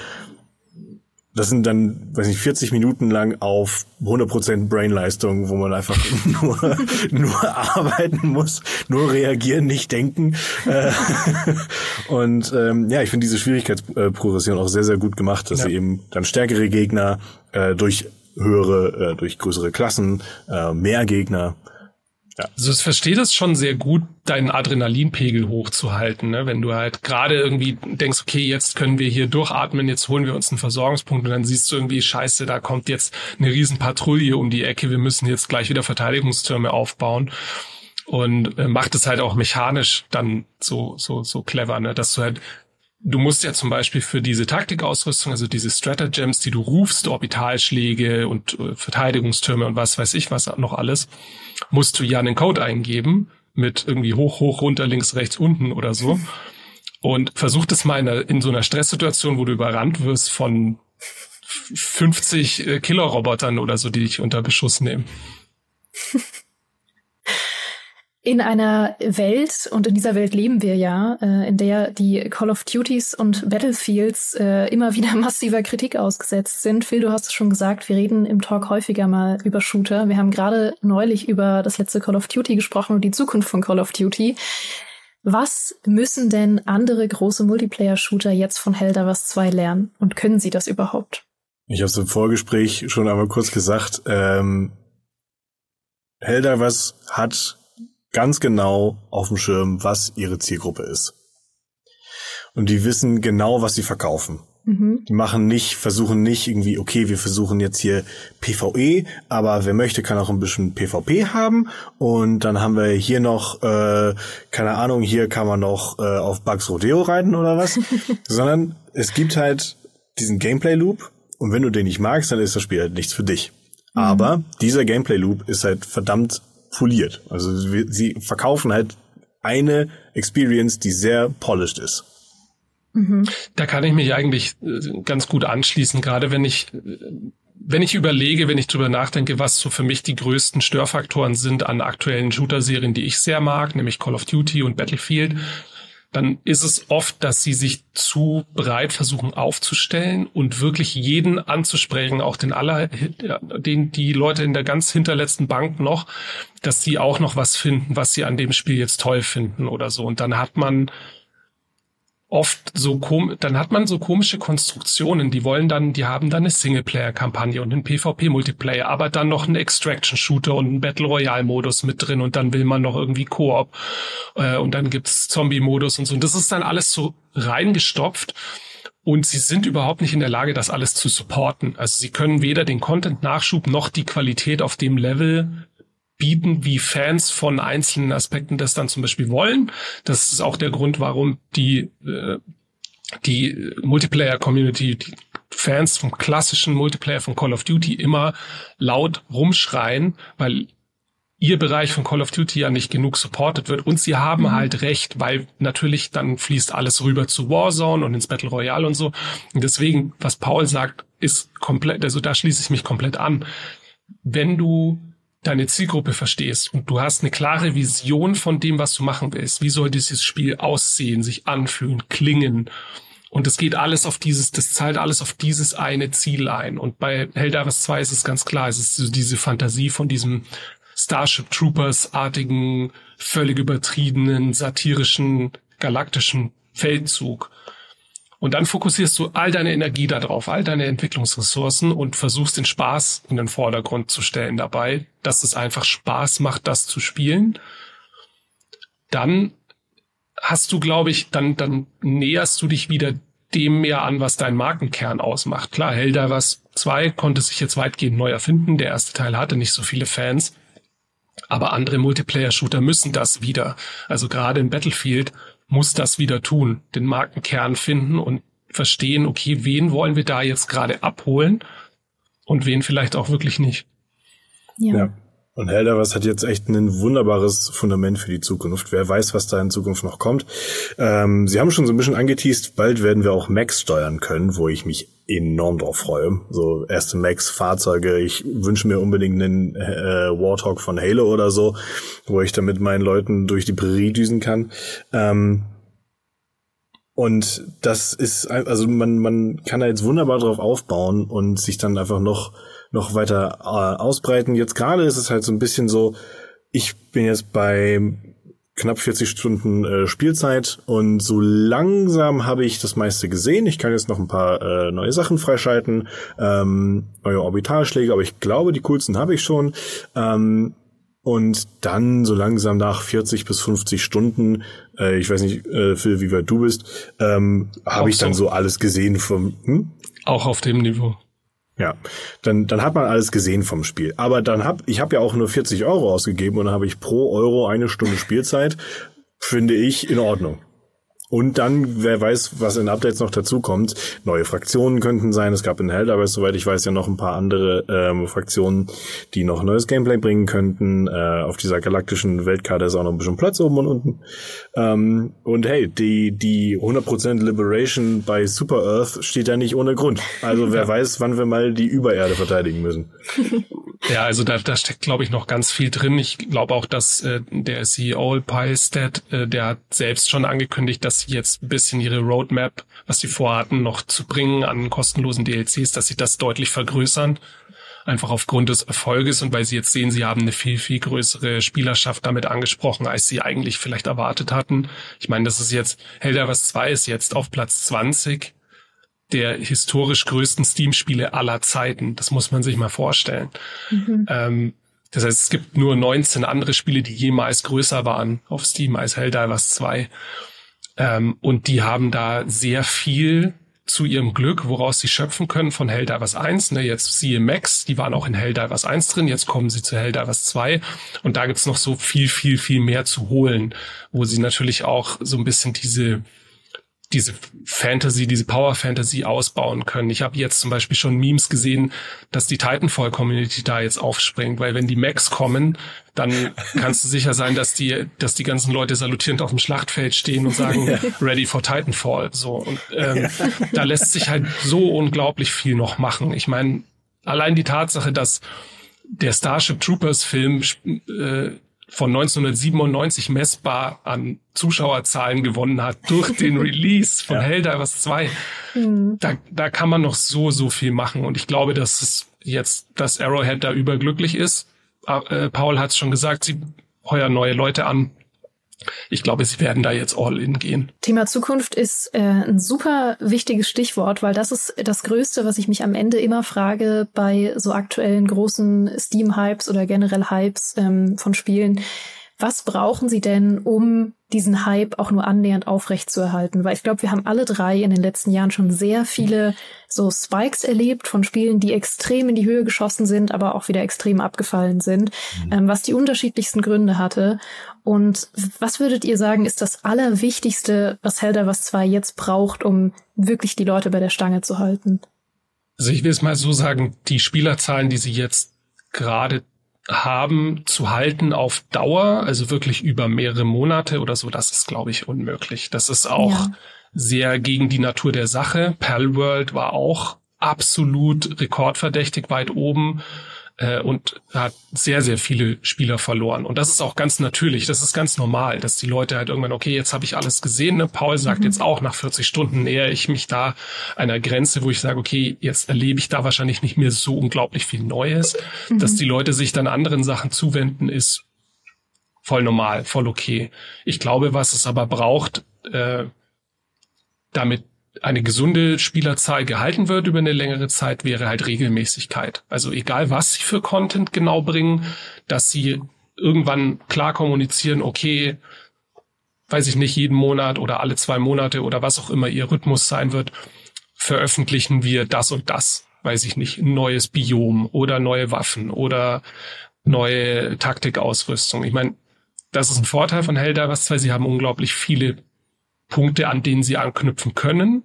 das sind dann, weiß nicht, 40 Minuten lang auf 100% Brainleistung, wo man einfach nur, nur arbeiten muss, nur reagieren, nicht denken. Äh, und ähm, ja, ich finde diese Schwierigkeitsprogression auch sehr, sehr gut gemacht, dass ja. sie eben dann stärkere Gegner äh, durch höhere, äh, durch größere Klassen, äh, mehr Gegner Ja. Also ich verstehe das schon sehr gut, deinen Adrenalinpegel hochzuhalten, ne? wenn du halt gerade irgendwie denkst, okay, jetzt können wir hier durchatmen, jetzt holen wir uns einen Versorgungspunkt und dann siehst du irgendwie, scheiße, da kommt jetzt eine riesen Patrouille um die Ecke, wir müssen jetzt gleich wieder Verteidigungstürme aufbauen und äh, macht es halt auch mechanisch dann so so so clever, ne, dass du halt du musst ja zum Beispiel für diese Taktikausrüstung, also diese Stratagems, die du rufst, Orbitalschläge und äh, Verteidigungstürme und was weiß ich was noch alles, musst du ja einen Code eingeben mit irgendwie hoch, hoch, runter, links, rechts, unten oder so. Und versuch das mal in, einer, in so einer Stresssituation, wo du überrannt wirst von 50 äh, Killer-Robotern oder so, die dich unter Beschuss nehmen. in einer Welt, und in dieser Welt leben wir ja, äh, in der die Call of Duties und Battlefields äh, immer wieder massiver Kritik ausgesetzt sind. Phil, du hast es schon gesagt, wir reden im Talk häufiger mal über Shooter. Wir haben gerade neulich über das letzte Call of Duty gesprochen und die Zukunft von Call of Duty. Was müssen denn andere große Multiplayer-Shooter jetzt von Helldivers 2 lernen? Und können sie das überhaupt? Ich habe es im Vorgespräch schon einmal kurz gesagt. Ähm, Helldivers hat ganz genau auf dem Schirm, was ihre Zielgruppe ist. Und die wissen genau, was sie verkaufen. Mhm. Die machen nicht, versuchen nicht irgendwie, okay, wir versuchen jetzt hier PvE, aber wer möchte, kann auch ein bisschen PvP haben. Und dann haben wir hier noch, äh, keine Ahnung, hier kann man noch äh, auf Bugs Rodeo reiten oder was. Sondern es gibt halt diesen Gameplay-Loop und wenn du den nicht magst, dann ist das Spiel halt nichts für dich. Mhm. Aber dieser Gameplay-Loop ist halt verdammt poliert. Also sie verkaufen halt eine Experience, die sehr polished ist. Mhm. Da kann ich mich eigentlich äh, ganz gut anschließen, gerade wenn ich wenn ich überlege, wenn ich drüber nachdenke, was so für mich die größten Störfaktoren sind an aktuellen Shooter-Serien, die ich sehr mag, nämlich Call of Duty und Battlefield, dann ist es oft, dass sie sich zu breit versuchen aufzustellen und wirklich jeden anzusprechen, auch den aller, den, die Leute in der ganz hinterletzten Bank noch, dass sie auch noch was finden, was sie an dem Spiel jetzt toll finden oder so. Und dann hat man oft so kom dann hat man so komische Konstruktionen, die wollen dann, die haben dann eine Singleplayer-Kampagne und einen PvP-Multiplayer, aber dann noch einen Extraction-Shooter und einen Battle Royale-Modus mit drin und dann will man noch irgendwie Koop äh, und dann gibt's Zombie-Modus und so. Und das ist dann alles so reingestopft. Und sie sind überhaupt nicht in der Lage, das alles zu supporten. Also sie können weder den Content-Nachschub noch die Qualität auf dem Level bieten, wie Fans von einzelnen Aspekten das dann zum Beispiel wollen. Das ist auch der Grund, warum die, äh, die Multiplayer-Community, die Fans vom klassischen Multiplayer von Call of Duty immer laut rumschreien, weil ihr Bereich von Call of Duty ja nicht genug supported wird. Und sie haben mhm. halt recht, weil natürlich dann fließt alles rüber zu Warzone und ins Battle Royale und so. Und deswegen, was Paul sagt, ist komplett, also da schließe ich mich komplett an. Wenn du deine Zielgruppe verstehst und du hast eine klare Vision von dem, was du machen willst. Wie soll dieses Spiel aussehen, sich anfühlen, klingen? Und es geht alles auf dieses, das zahlt alles auf dieses eine Ziel ein. Und bei Helldivers 2 ist es ganz klar, es ist so diese Fantasie von diesem Starship Troopers artigen, völlig übertriebenen, satirischen, galaktischen Feldzug. Und dann fokussierst du all deine Energie darauf, all deine Entwicklungsressourcen und versuchst den Spaß in den Vordergrund zu stellen dabei, dass es einfach Spaß macht, das zu spielen. Dann hast du, glaube ich, dann, dann näherst du dich wieder dem mehr an, was dein Markenkern ausmacht. Klar, Helldivers 2 konnte sich jetzt weitgehend neu erfinden. Der erste Teil hatte nicht so viele Fans. Aber andere Multiplayer-Shooter müssen das wieder. Also gerade in Battlefield muss das wieder tun, den Markenkern finden und verstehen, okay, wen wollen wir da jetzt gerade abholen und wen vielleicht auch wirklich nicht. Ja. ja. Und Helldivers hat jetzt echt ein wunderbares Fundament für die Zukunft. Wer weiß, was da in Zukunft noch kommt. Ähm, Sie haben schon so ein bisschen angeteased, bald werden wir auch Max steuern können, wo ich mich enorm drauf freue. So erste Max-Fahrzeuge. Ich wünsche mir unbedingt einen äh, Warthog von Halo oder so, wo ich dann mit meinen Leuten durch die Prärie düsen kann. Ähm, und das ist, also man, man kann da jetzt wunderbar drauf aufbauen und sich dann einfach noch noch weiter äh, ausbreiten. Jetzt gerade ist es halt so ein bisschen so, ich bin jetzt bei knapp 40 Stunden äh, Spielzeit und so langsam habe ich das meiste gesehen. Ich kann jetzt noch ein paar äh, neue Sachen freischalten, ähm, neue Orbitalschläge, aber ich glaube, die coolsten habe ich schon. Ähm, Und dann so langsam nach 40 bis 50 Stunden, äh, ich weiß nicht, äh, Phil, wie weit du bist, ähm, habe ich dann so. alles gesehen vom. Hm? Auch auf dem Niveau. Ja, dann, dann hat man alles gesehen vom Spiel. Aber dann hab ich habe ja auch nur 40 Euro ausgegeben und dann habe ich pro Euro eine Stunde Spielzeit. Finde ich in Ordnung. Und dann, wer weiß, was in Updates noch dazu kommt. Neue Fraktionen könnten sein. Es gab in Helldivers, soweit ich weiß, ja noch ein paar andere ähm, Fraktionen, die noch neues Gameplay bringen könnten. Äh, auf dieser galaktischen Weltkarte ist auch noch ein bisschen Platz oben und unten. Ähm, und hey, die, die 100% Liberation bei Super Earth steht ja nicht ohne Grund. Also wer weiß, wann wir mal die Übererde verteidigen müssen. Ja, also da, da steckt, glaube ich, noch ganz viel drin. Ich glaube auch, dass äh, der CEO Pylestead, äh, der hat selbst schon angekündigt, dass sie jetzt ein bisschen ihre Roadmap, was sie vorhatten, noch zu bringen an kostenlosen DLCs, dass sie das deutlich vergrößern. Einfach aufgrund des Erfolges und weil sie jetzt sehen, sie haben eine viel, viel größere Spielerschaft damit angesprochen, als sie eigentlich vielleicht erwartet hatten. Ich meine, das ist jetzt, Helldivers 2 ist jetzt auf Platz 20 der historisch größten Steam-Spiele aller Zeiten. Das muss man sich mal vorstellen. Mhm. Ähm, das heißt, es gibt nur 19 andere Spiele, die jemals größer waren auf Steam als Helldivers 2. Ähm, und die haben da sehr viel zu ihrem Glück, woraus sie schöpfen können von Helldivers 1. Ne, jetzt siehe Max, die waren auch in Helldivers 1 drin, jetzt kommen sie zu Helldivers 2 und da gibt's noch so viel, viel, viel mehr zu holen, wo sie natürlich auch so ein bisschen diese diese Fantasy, diese Power Fantasy ausbauen können. Ich habe jetzt zum Beispiel schon Memes gesehen, dass die Titanfall Community da jetzt aufspringt, weil wenn die Max kommen, dann kannst du sicher sein, dass die, dass die ganzen Leute salutierend auf dem Schlachtfeld stehen und sagen, ja. ready for Titanfall. So und ähm, da lässt sich halt so unglaublich viel noch machen. Ich meine, allein die Tatsache, dass der Starship Troopers Film äh, von 1997 messbar an Zuschauerzahlen gewonnen hat durch den Release von ja. Helldivers 2. Mhm. Da, da kann man noch so, so viel machen. Und ich glaube, dass es jetzt, dass Arrowhead da überglücklich ist. Äh, Paul hat es schon gesagt, sie heuern neue Leute an ich glaube, sie werden da jetzt all in gehen. Thema Zukunft ist äh, ein super wichtiges Stichwort, weil das ist das Größte, was ich mich am Ende immer frage bei so aktuellen großen Steam-Hypes oder generell Hypes ähm, von Spielen. Was brauchen Sie denn, um diesen Hype auch nur annähernd aufrecht zu erhalten? Weil ich glaube, wir haben alle drei in den letzten Jahren schon sehr viele so Spikes erlebt von Spielen, die extrem in die Höhe geschossen sind, aber auch wieder extrem abgefallen sind, mhm. ähm, was die unterschiedlichsten Gründe hatte. Und was würdet ihr sagen, ist das Allerwichtigste, was Helldivers 2 jetzt braucht, um wirklich die Leute bei der Stange zu halten? Also ich will es mal so sagen, die Spielerzahlen, die sie jetzt gerade haben zu halten auf Dauer, also wirklich über mehrere Monate oder so, das ist, glaube ich, unmöglich. Das ist auch ja. sehr gegen die Natur der Sache. World war auch absolut rekordverdächtig weit oben äh, und hat sehr, sehr viele Spieler verloren. Und das ist auch ganz natürlich, das ist ganz normal, dass die Leute halt irgendwann, okay, jetzt habe ich alles gesehen. Ne? Paul sagt mhm. jetzt auch, nach 40 Stunden nähere ich mich da einer Grenze, wo ich sage, okay, jetzt erlebe ich da wahrscheinlich nicht mehr so unglaublich viel Neues. Mhm. Dass die Leute sich dann anderen Sachen zuwenden, ist voll normal, voll okay. Ich glaube, was es aber braucht, äh, damit eine gesunde Spielerzahl gehalten wird über eine längere Zeit, wäre halt Regelmäßigkeit. Also egal, was sie für Content genau bringen, dass sie irgendwann klar kommunizieren, okay, weiß ich nicht, jeden Monat oder alle zwei Monate oder was auch immer ihr Rhythmus sein wird, veröffentlichen wir das und das, weiß ich nicht, ein neues Biom oder neue Waffen oder neue Taktikausrüstung. Ich meine, das ist ein Vorteil von Helldivers 2. Sie haben unglaublich viele Punkte, an denen sie anknüpfen können.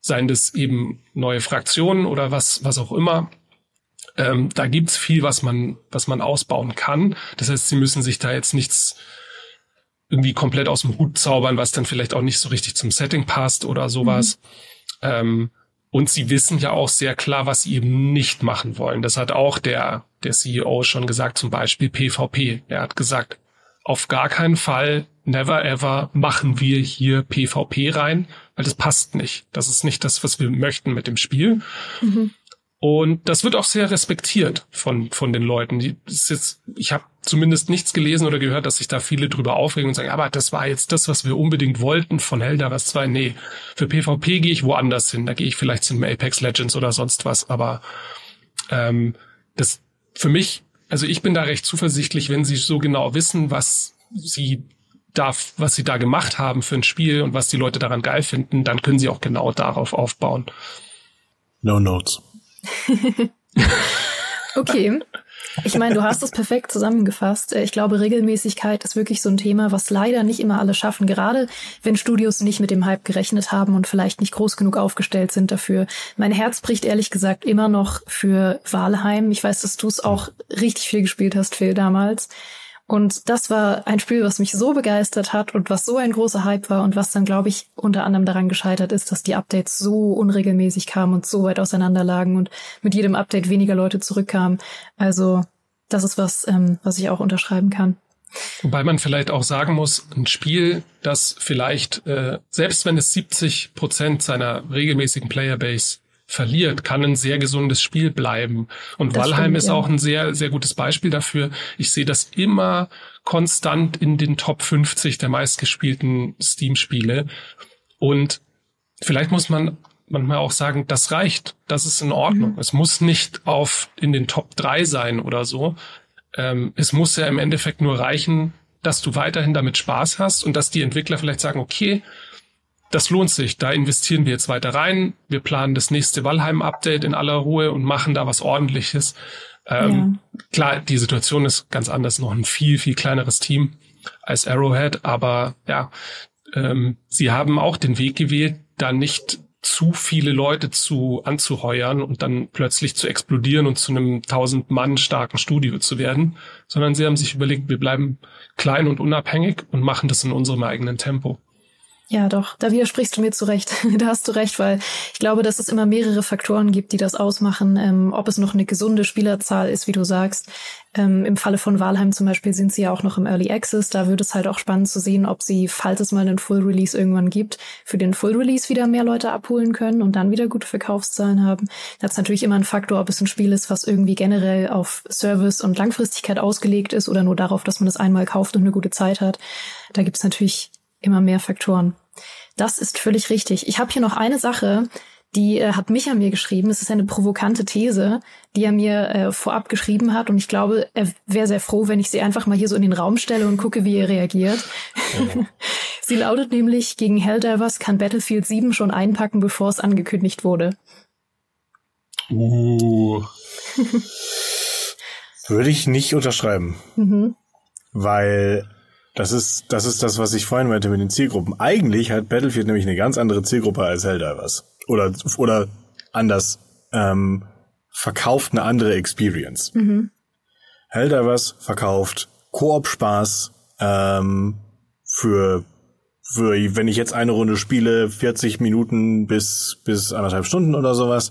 Seien das eben neue Fraktionen oder was, was auch immer. Ähm, da gibt's viel, was man, was man ausbauen kann. Das heißt, sie müssen sich da jetzt nichts irgendwie komplett aus dem Hut zaubern, was dann vielleicht auch nicht so richtig zum Setting passt oder sowas. Mhm. Ähm, und sie wissen ja auch sehr klar, was sie eben nicht machen wollen. Das hat auch der, der CEO schon gesagt, zum Beispiel PvP. Er hat gesagt, auf gar keinen Fall never ever machen wir hier PvP rein, weil das passt nicht. Das ist nicht das, was wir möchten mit dem Spiel. Mhm. Und das wird auch sehr respektiert von, von den Leuten. Die, ist jetzt, ich habe zumindest nichts gelesen oder gehört, dass sich da viele drüber aufregen und sagen, aber das war jetzt das, was wir unbedingt wollten von Helldivers 2. Nee, für PvP gehe ich woanders hin. Da gehe ich vielleicht zum Apex Legends oder sonst was. Aber ähm, das für mich also ich bin da recht zuversichtlich, wenn sie so genau wissen, was sie da, was sie da gemacht haben für ein Spiel und was die Leute daran geil finden, dann können sie auch genau darauf aufbauen. No notes. okay. Ich meine, du hast es perfekt zusammengefasst. Ich glaube, Regelmäßigkeit ist wirklich so ein Thema, was leider nicht immer alle schaffen, gerade wenn Studios nicht mit dem Hype gerechnet haben und vielleicht nicht groß genug aufgestellt sind dafür. Mein Herz bricht ehrlich gesagt immer noch für Walheim. Ich weiß, dass du es auch richtig viel gespielt hast, Phil, damals. Und das war ein Spiel, was mich so begeistert hat und was so ein großer Hype war und was dann, glaube ich, unter anderem daran gescheitert ist, dass die Updates so unregelmäßig kamen und so weit auseinanderlagen und mit jedem Update weniger Leute zurückkamen. Also das ist was, ähm, was ich auch unterschreiben kann. Wobei man vielleicht auch sagen muss, ein Spiel, das vielleicht, äh, selbst wenn es 70 Prozent seiner regelmäßigen Playerbase verliert, kann ein sehr gesundes Spiel bleiben. Und das Valheim stimmt, ist ja. auch ein sehr, sehr gutes Beispiel dafür. Ich sehe das immer konstant in den Top 50 der meistgespielten Steam-Spiele. Und vielleicht muss man manchmal auch sagen, das reicht, das ist in Ordnung. Mhm. Es muss nicht auf in den Top 3 sein oder so. Ähm, es muss ja im Endeffekt nur reichen, dass du weiterhin damit Spaß hast und dass die Entwickler vielleicht sagen, okay, das lohnt sich. Da investieren wir jetzt weiter rein. Wir planen das nächste Valheim-Update in aller Ruhe und machen da was ordentliches. Ähm, ja. Klar, die Situation ist ganz anders, noch ein viel, viel kleineres Team als Arrowhead, aber ja, ähm, sie haben auch den Weg gewählt, da nicht zu viele Leute zu anzuheuern und dann plötzlich zu explodieren und zu einem tausend Mann starken Studio zu werden, sondern sie haben sich überlegt, wir bleiben klein und unabhängig und machen das in unserem eigenen Tempo. Ja, doch, da widersprichst du mir zu Recht. da hast du recht, weil ich glaube, dass es immer mehrere Faktoren gibt, die das ausmachen, ähm, ob es noch eine gesunde Spielerzahl ist, wie du sagst. Ähm, Im Falle von Walheim zum Beispiel sind sie ja auch noch im Early Access. Da wird es halt auch spannend zu sehen, ob sie, falls es mal einen Full Release irgendwann gibt, für den Full Release wieder mehr Leute abholen können und dann wieder gute Verkaufszahlen haben. Das ist natürlich immer ein Faktor, ob es ein Spiel ist, was irgendwie generell auf Service und Langfristigkeit ausgelegt ist oder nur darauf, dass man es einmal kauft und eine gute Zeit hat. Da gibt es natürlich immer mehr Faktoren. Das ist völlig richtig. Ich habe hier noch eine Sache, die äh, hat Micha mir geschrieben. Es ist eine provokante These, die er mir äh, vorab geschrieben hat. Und ich glaube, er wäre sehr froh, wenn ich sie einfach mal hier so in den Raum stelle und gucke, wie er reagiert. Ja. sie lautet nämlich, gegen Helldivers kann Battlefield 7 schon einpacken, bevor es angekündigt wurde. Uh. Würde ich nicht unterschreiben. Mhm. Weil das ist, das ist das, was ich vorhin meinte mit den Zielgruppen. Eigentlich hat Battlefield nämlich eine ganz andere Zielgruppe als Helldivers. Oder, oder anders, ähm, verkauft eine andere Experience. Mhm. Helldivers verkauft Koop-Spaß, ähm, für, für, wenn ich jetzt eine Runde spiele, 40 Minuten bis, bis anderthalb Stunden oder sowas,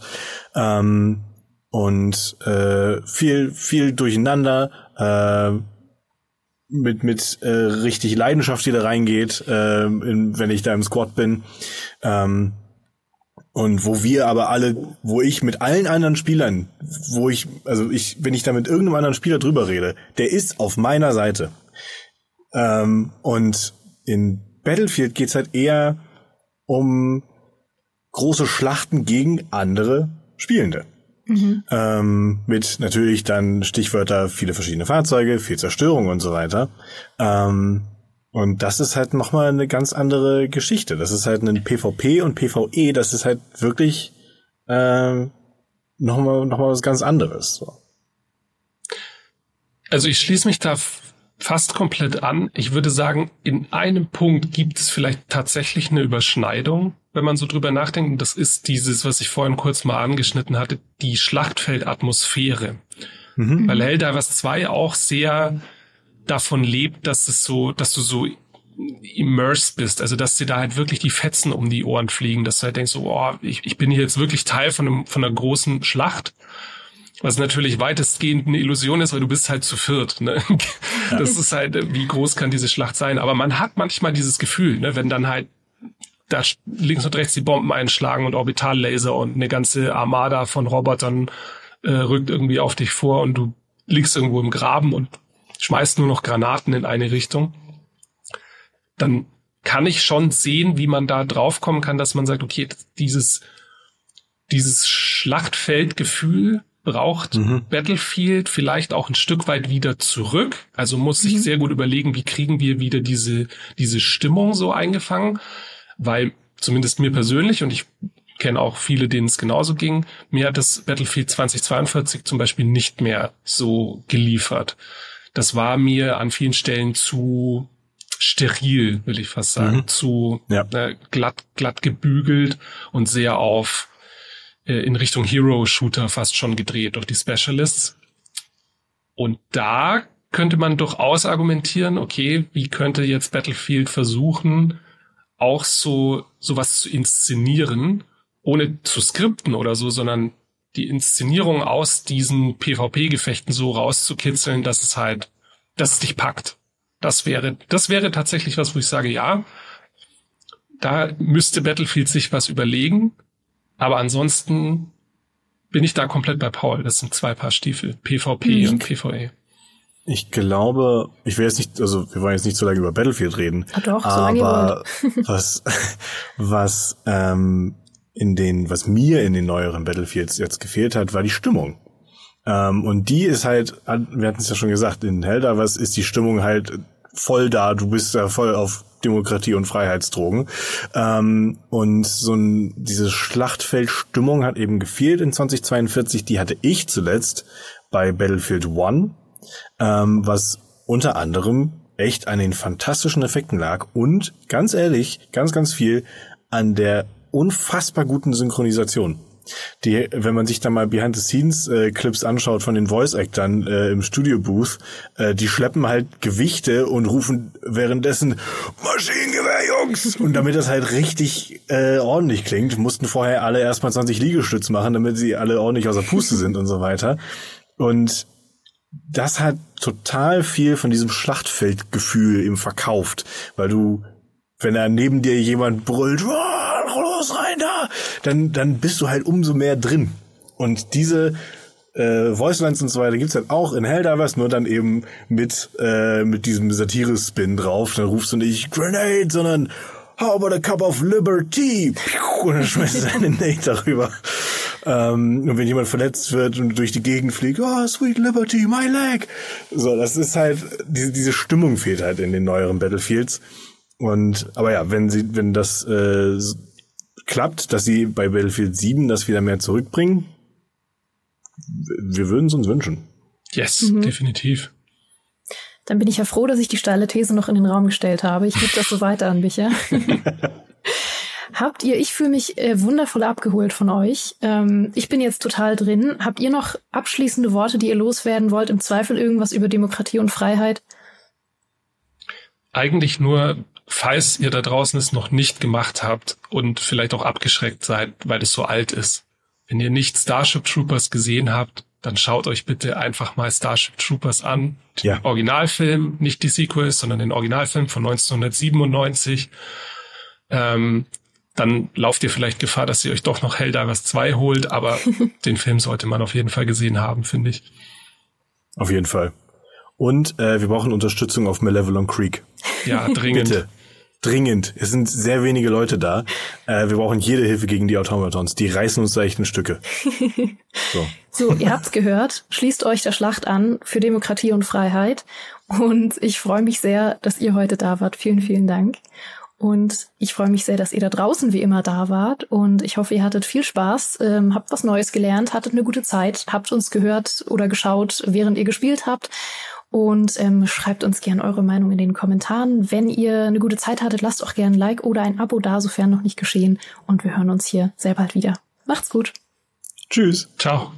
ähm, und, äh, viel, viel durcheinander, äh, mit mit äh, richtig Leidenschaft, die da reingeht, äh, in, wenn ich da im Squad bin. Ähm, und wo wir aber alle, wo ich mit allen anderen Spielern, wo ich, also ich, wenn ich da mit irgendeinem anderen Spieler drüber rede, der ist auf meiner Seite. Ähm, und in Battlefield geht's halt eher um große Schlachten gegen andere Spielende. Mhm. Ähm, mit natürlich dann Stichwörter viele verschiedene Fahrzeuge, viel Zerstörung und so weiter. Ähm, und das ist halt nochmal eine ganz andere Geschichte. Das ist halt ein PvP und PvE, das ist halt wirklich ähm, nochmal noch mal was ganz anderes. So. Also ich schließe mich da fast komplett an. Ich würde sagen, in einem Punkt gibt es vielleicht tatsächlich eine Überschneidung wenn man so drüber nachdenkt, das ist dieses, was ich vorhin kurz mal angeschnitten hatte, die Schlachtfeldatmosphäre. Mhm. Weil Helldivers 2 auch sehr davon lebt, dass es so, dass du so immersed bist, also dass dir da halt wirklich die Fetzen um die Ohren fliegen, dass du halt denkst, so, oh, ich, ich bin hier jetzt wirklich Teil von, einem, von einer großen Schlacht. Was natürlich weitestgehend eine Illusion ist, weil du bist halt zu viert. Ne? Das ist halt, wie groß kann diese Schlacht sein? Aber man hat manchmal dieses Gefühl, ne, wenn dann halt da links und rechts die Bomben einschlagen und Orbitallaser und eine ganze Armada von Robotern äh, rückt irgendwie auf dich vor und du liegst irgendwo im Graben und schmeißt nur noch Granaten in eine Richtung, dann kann ich schon sehen, wie man da draufkommen kann, dass man sagt, okay, dieses, dieses Schlachtfeldgefühl braucht mhm. Battlefield vielleicht auch ein Stück weit wieder zurück. Also muss sich mhm. sehr gut überlegen, wie kriegen wir wieder diese, diese Stimmung so eingefangen. Weil zumindest mir persönlich, und ich kenne auch viele, denen es genauso ging, mir hat das Battlefield 2042 zum Beispiel nicht mehr so geliefert. Das war mir an vielen Stellen zu steril, will ich fast sagen, mhm. zu ja. äh, glatt, glatt gebügelt und sehr auf äh, in Richtung Hero-Shooter fast schon gedreht durch die Specialists. Und da könnte man durchaus argumentieren, okay, wie könnte jetzt Battlefield versuchen, auch so sowas zu inszenieren, ohne zu skripten oder so, sondern die Inszenierung aus diesen PvP-Gefechten so rauszukitzeln, dass es halt, dass es dich packt. Das wäre, das wäre tatsächlich was, wo ich sage, ja, da müsste Battlefield sich was überlegen. Aber ansonsten bin ich da komplett bei Paul. Das sind zwei Paar Stiefel. PvP mhm. und PvE. Ich glaube, ich will jetzt nicht, also wir wollen jetzt nicht so lange über Battlefield reden. Ja, doch, so aber was, was ähm, in den, was mir in den neueren Battlefields jetzt gefehlt hat, war die Stimmung. Ähm, und die ist halt, wir hatten es ja schon gesagt, in Helldivers ist die Stimmung halt voll da, du bist ja voll auf Demokratie und Freiheitsdrogen. Ähm, und so ein, diese Schlachtfeldstimmung hat eben gefehlt in 2042. Die hatte ich zuletzt bei Battlefield One, ähm, was unter anderem echt an den fantastischen Effekten lag und ganz ehrlich, ganz, ganz viel an der unfassbar guten Synchronisation die, wenn man sich da mal Behind the Scenes äh, Clips anschaut von den Voice Actern äh, im Studio Booth, äh, die schleppen halt Gewichte und rufen währenddessen Maschinengewehr Jungs und damit das halt richtig äh, ordentlich klingt, mussten vorher alle erstmal 20 Liegestütz machen, damit sie alle ordentlich außer Puste sind und so weiter. Und das hat total viel von diesem Schlachtfeldgefühl eben verkauft, weil du wenn da neben dir jemand brüllt, los rein da, dann, dann bist du halt umso mehr drin. Und diese äh, Voicelines und so weiter gibt's halt auch in Helldivers, nur dann eben mit, äh, mit diesem Satire-Spin drauf. Dann rufst du nicht Grenade, sondern How about a cup of liberty? Und dann schmeißt du eine Nate darüber. Ähm, und wenn jemand verletzt wird und durch die Gegend fliegt, oh, sweet liberty, my leg. So, das ist halt, diese, diese Stimmung fehlt halt in den neueren Battlefields. Und, aber ja, wenn sie, wenn das äh, klappt, dass sie bei Battlefield 7 das wieder mehr zurückbringen, wir würden es uns wünschen. Yes, mhm. definitiv. Dann bin ich ja froh, dass ich die steile These noch in den Raum gestellt habe. Ich gebe das so weiter an Micha. Habt ihr, ich fühle mich äh, wundervoll abgeholt von euch. Ähm, ich bin jetzt total drin. Habt ihr noch abschließende Worte, die ihr loswerden wollt? Im Zweifel irgendwas über Demokratie und Freiheit? Eigentlich nur, falls ihr da draußen es noch nicht gemacht habt und vielleicht auch abgeschreckt seid, weil es so alt ist. Wenn ihr nicht Starship Troopers gesehen habt, dann schaut euch bitte einfach mal Starship Troopers an. Den ja. Originalfilm, nicht die Sequels, sondern den Originalfilm von 1997. Ähm, dann lauft ihr vielleicht Gefahr, dass ihr euch doch noch Helldivers 2 holt, aber den Film sollte man auf jeden Fall gesehen haben, finde ich. Auf jeden Fall. Und äh, wir brauchen Unterstützung auf Malevolent Creek. Ja, dringend. Bitte. Dringend. Es sind sehr wenige Leute da. Äh, wir brauchen jede Hilfe gegen die Automatons. Die reißen uns da echt in Stücke. So. so, ihr habt's gehört. Schließt euch der Schlacht an für Demokratie und Freiheit. Und ich freue mich sehr, dass ihr heute da wart. Vielen, vielen Dank. Und ich freue mich sehr, dass ihr da draußen wie immer da wart. Und ich hoffe, ihr hattet viel Spaß, ähm, habt was Neues gelernt, hattet eine gute Zeit, habt uns gehört oder geschaut, während ihr gespielt habt. Und ähm, schreibt uns gern eure Meinung in den Kommentaren. Wenn ihr eine gute Zeit hattet, lasst auch gern ein Like oder ein Abo da, sofern noch nicht geschehen. Und wir hören uns hier sehr bald wieder. Macht's gut. Tschüss. Ciao.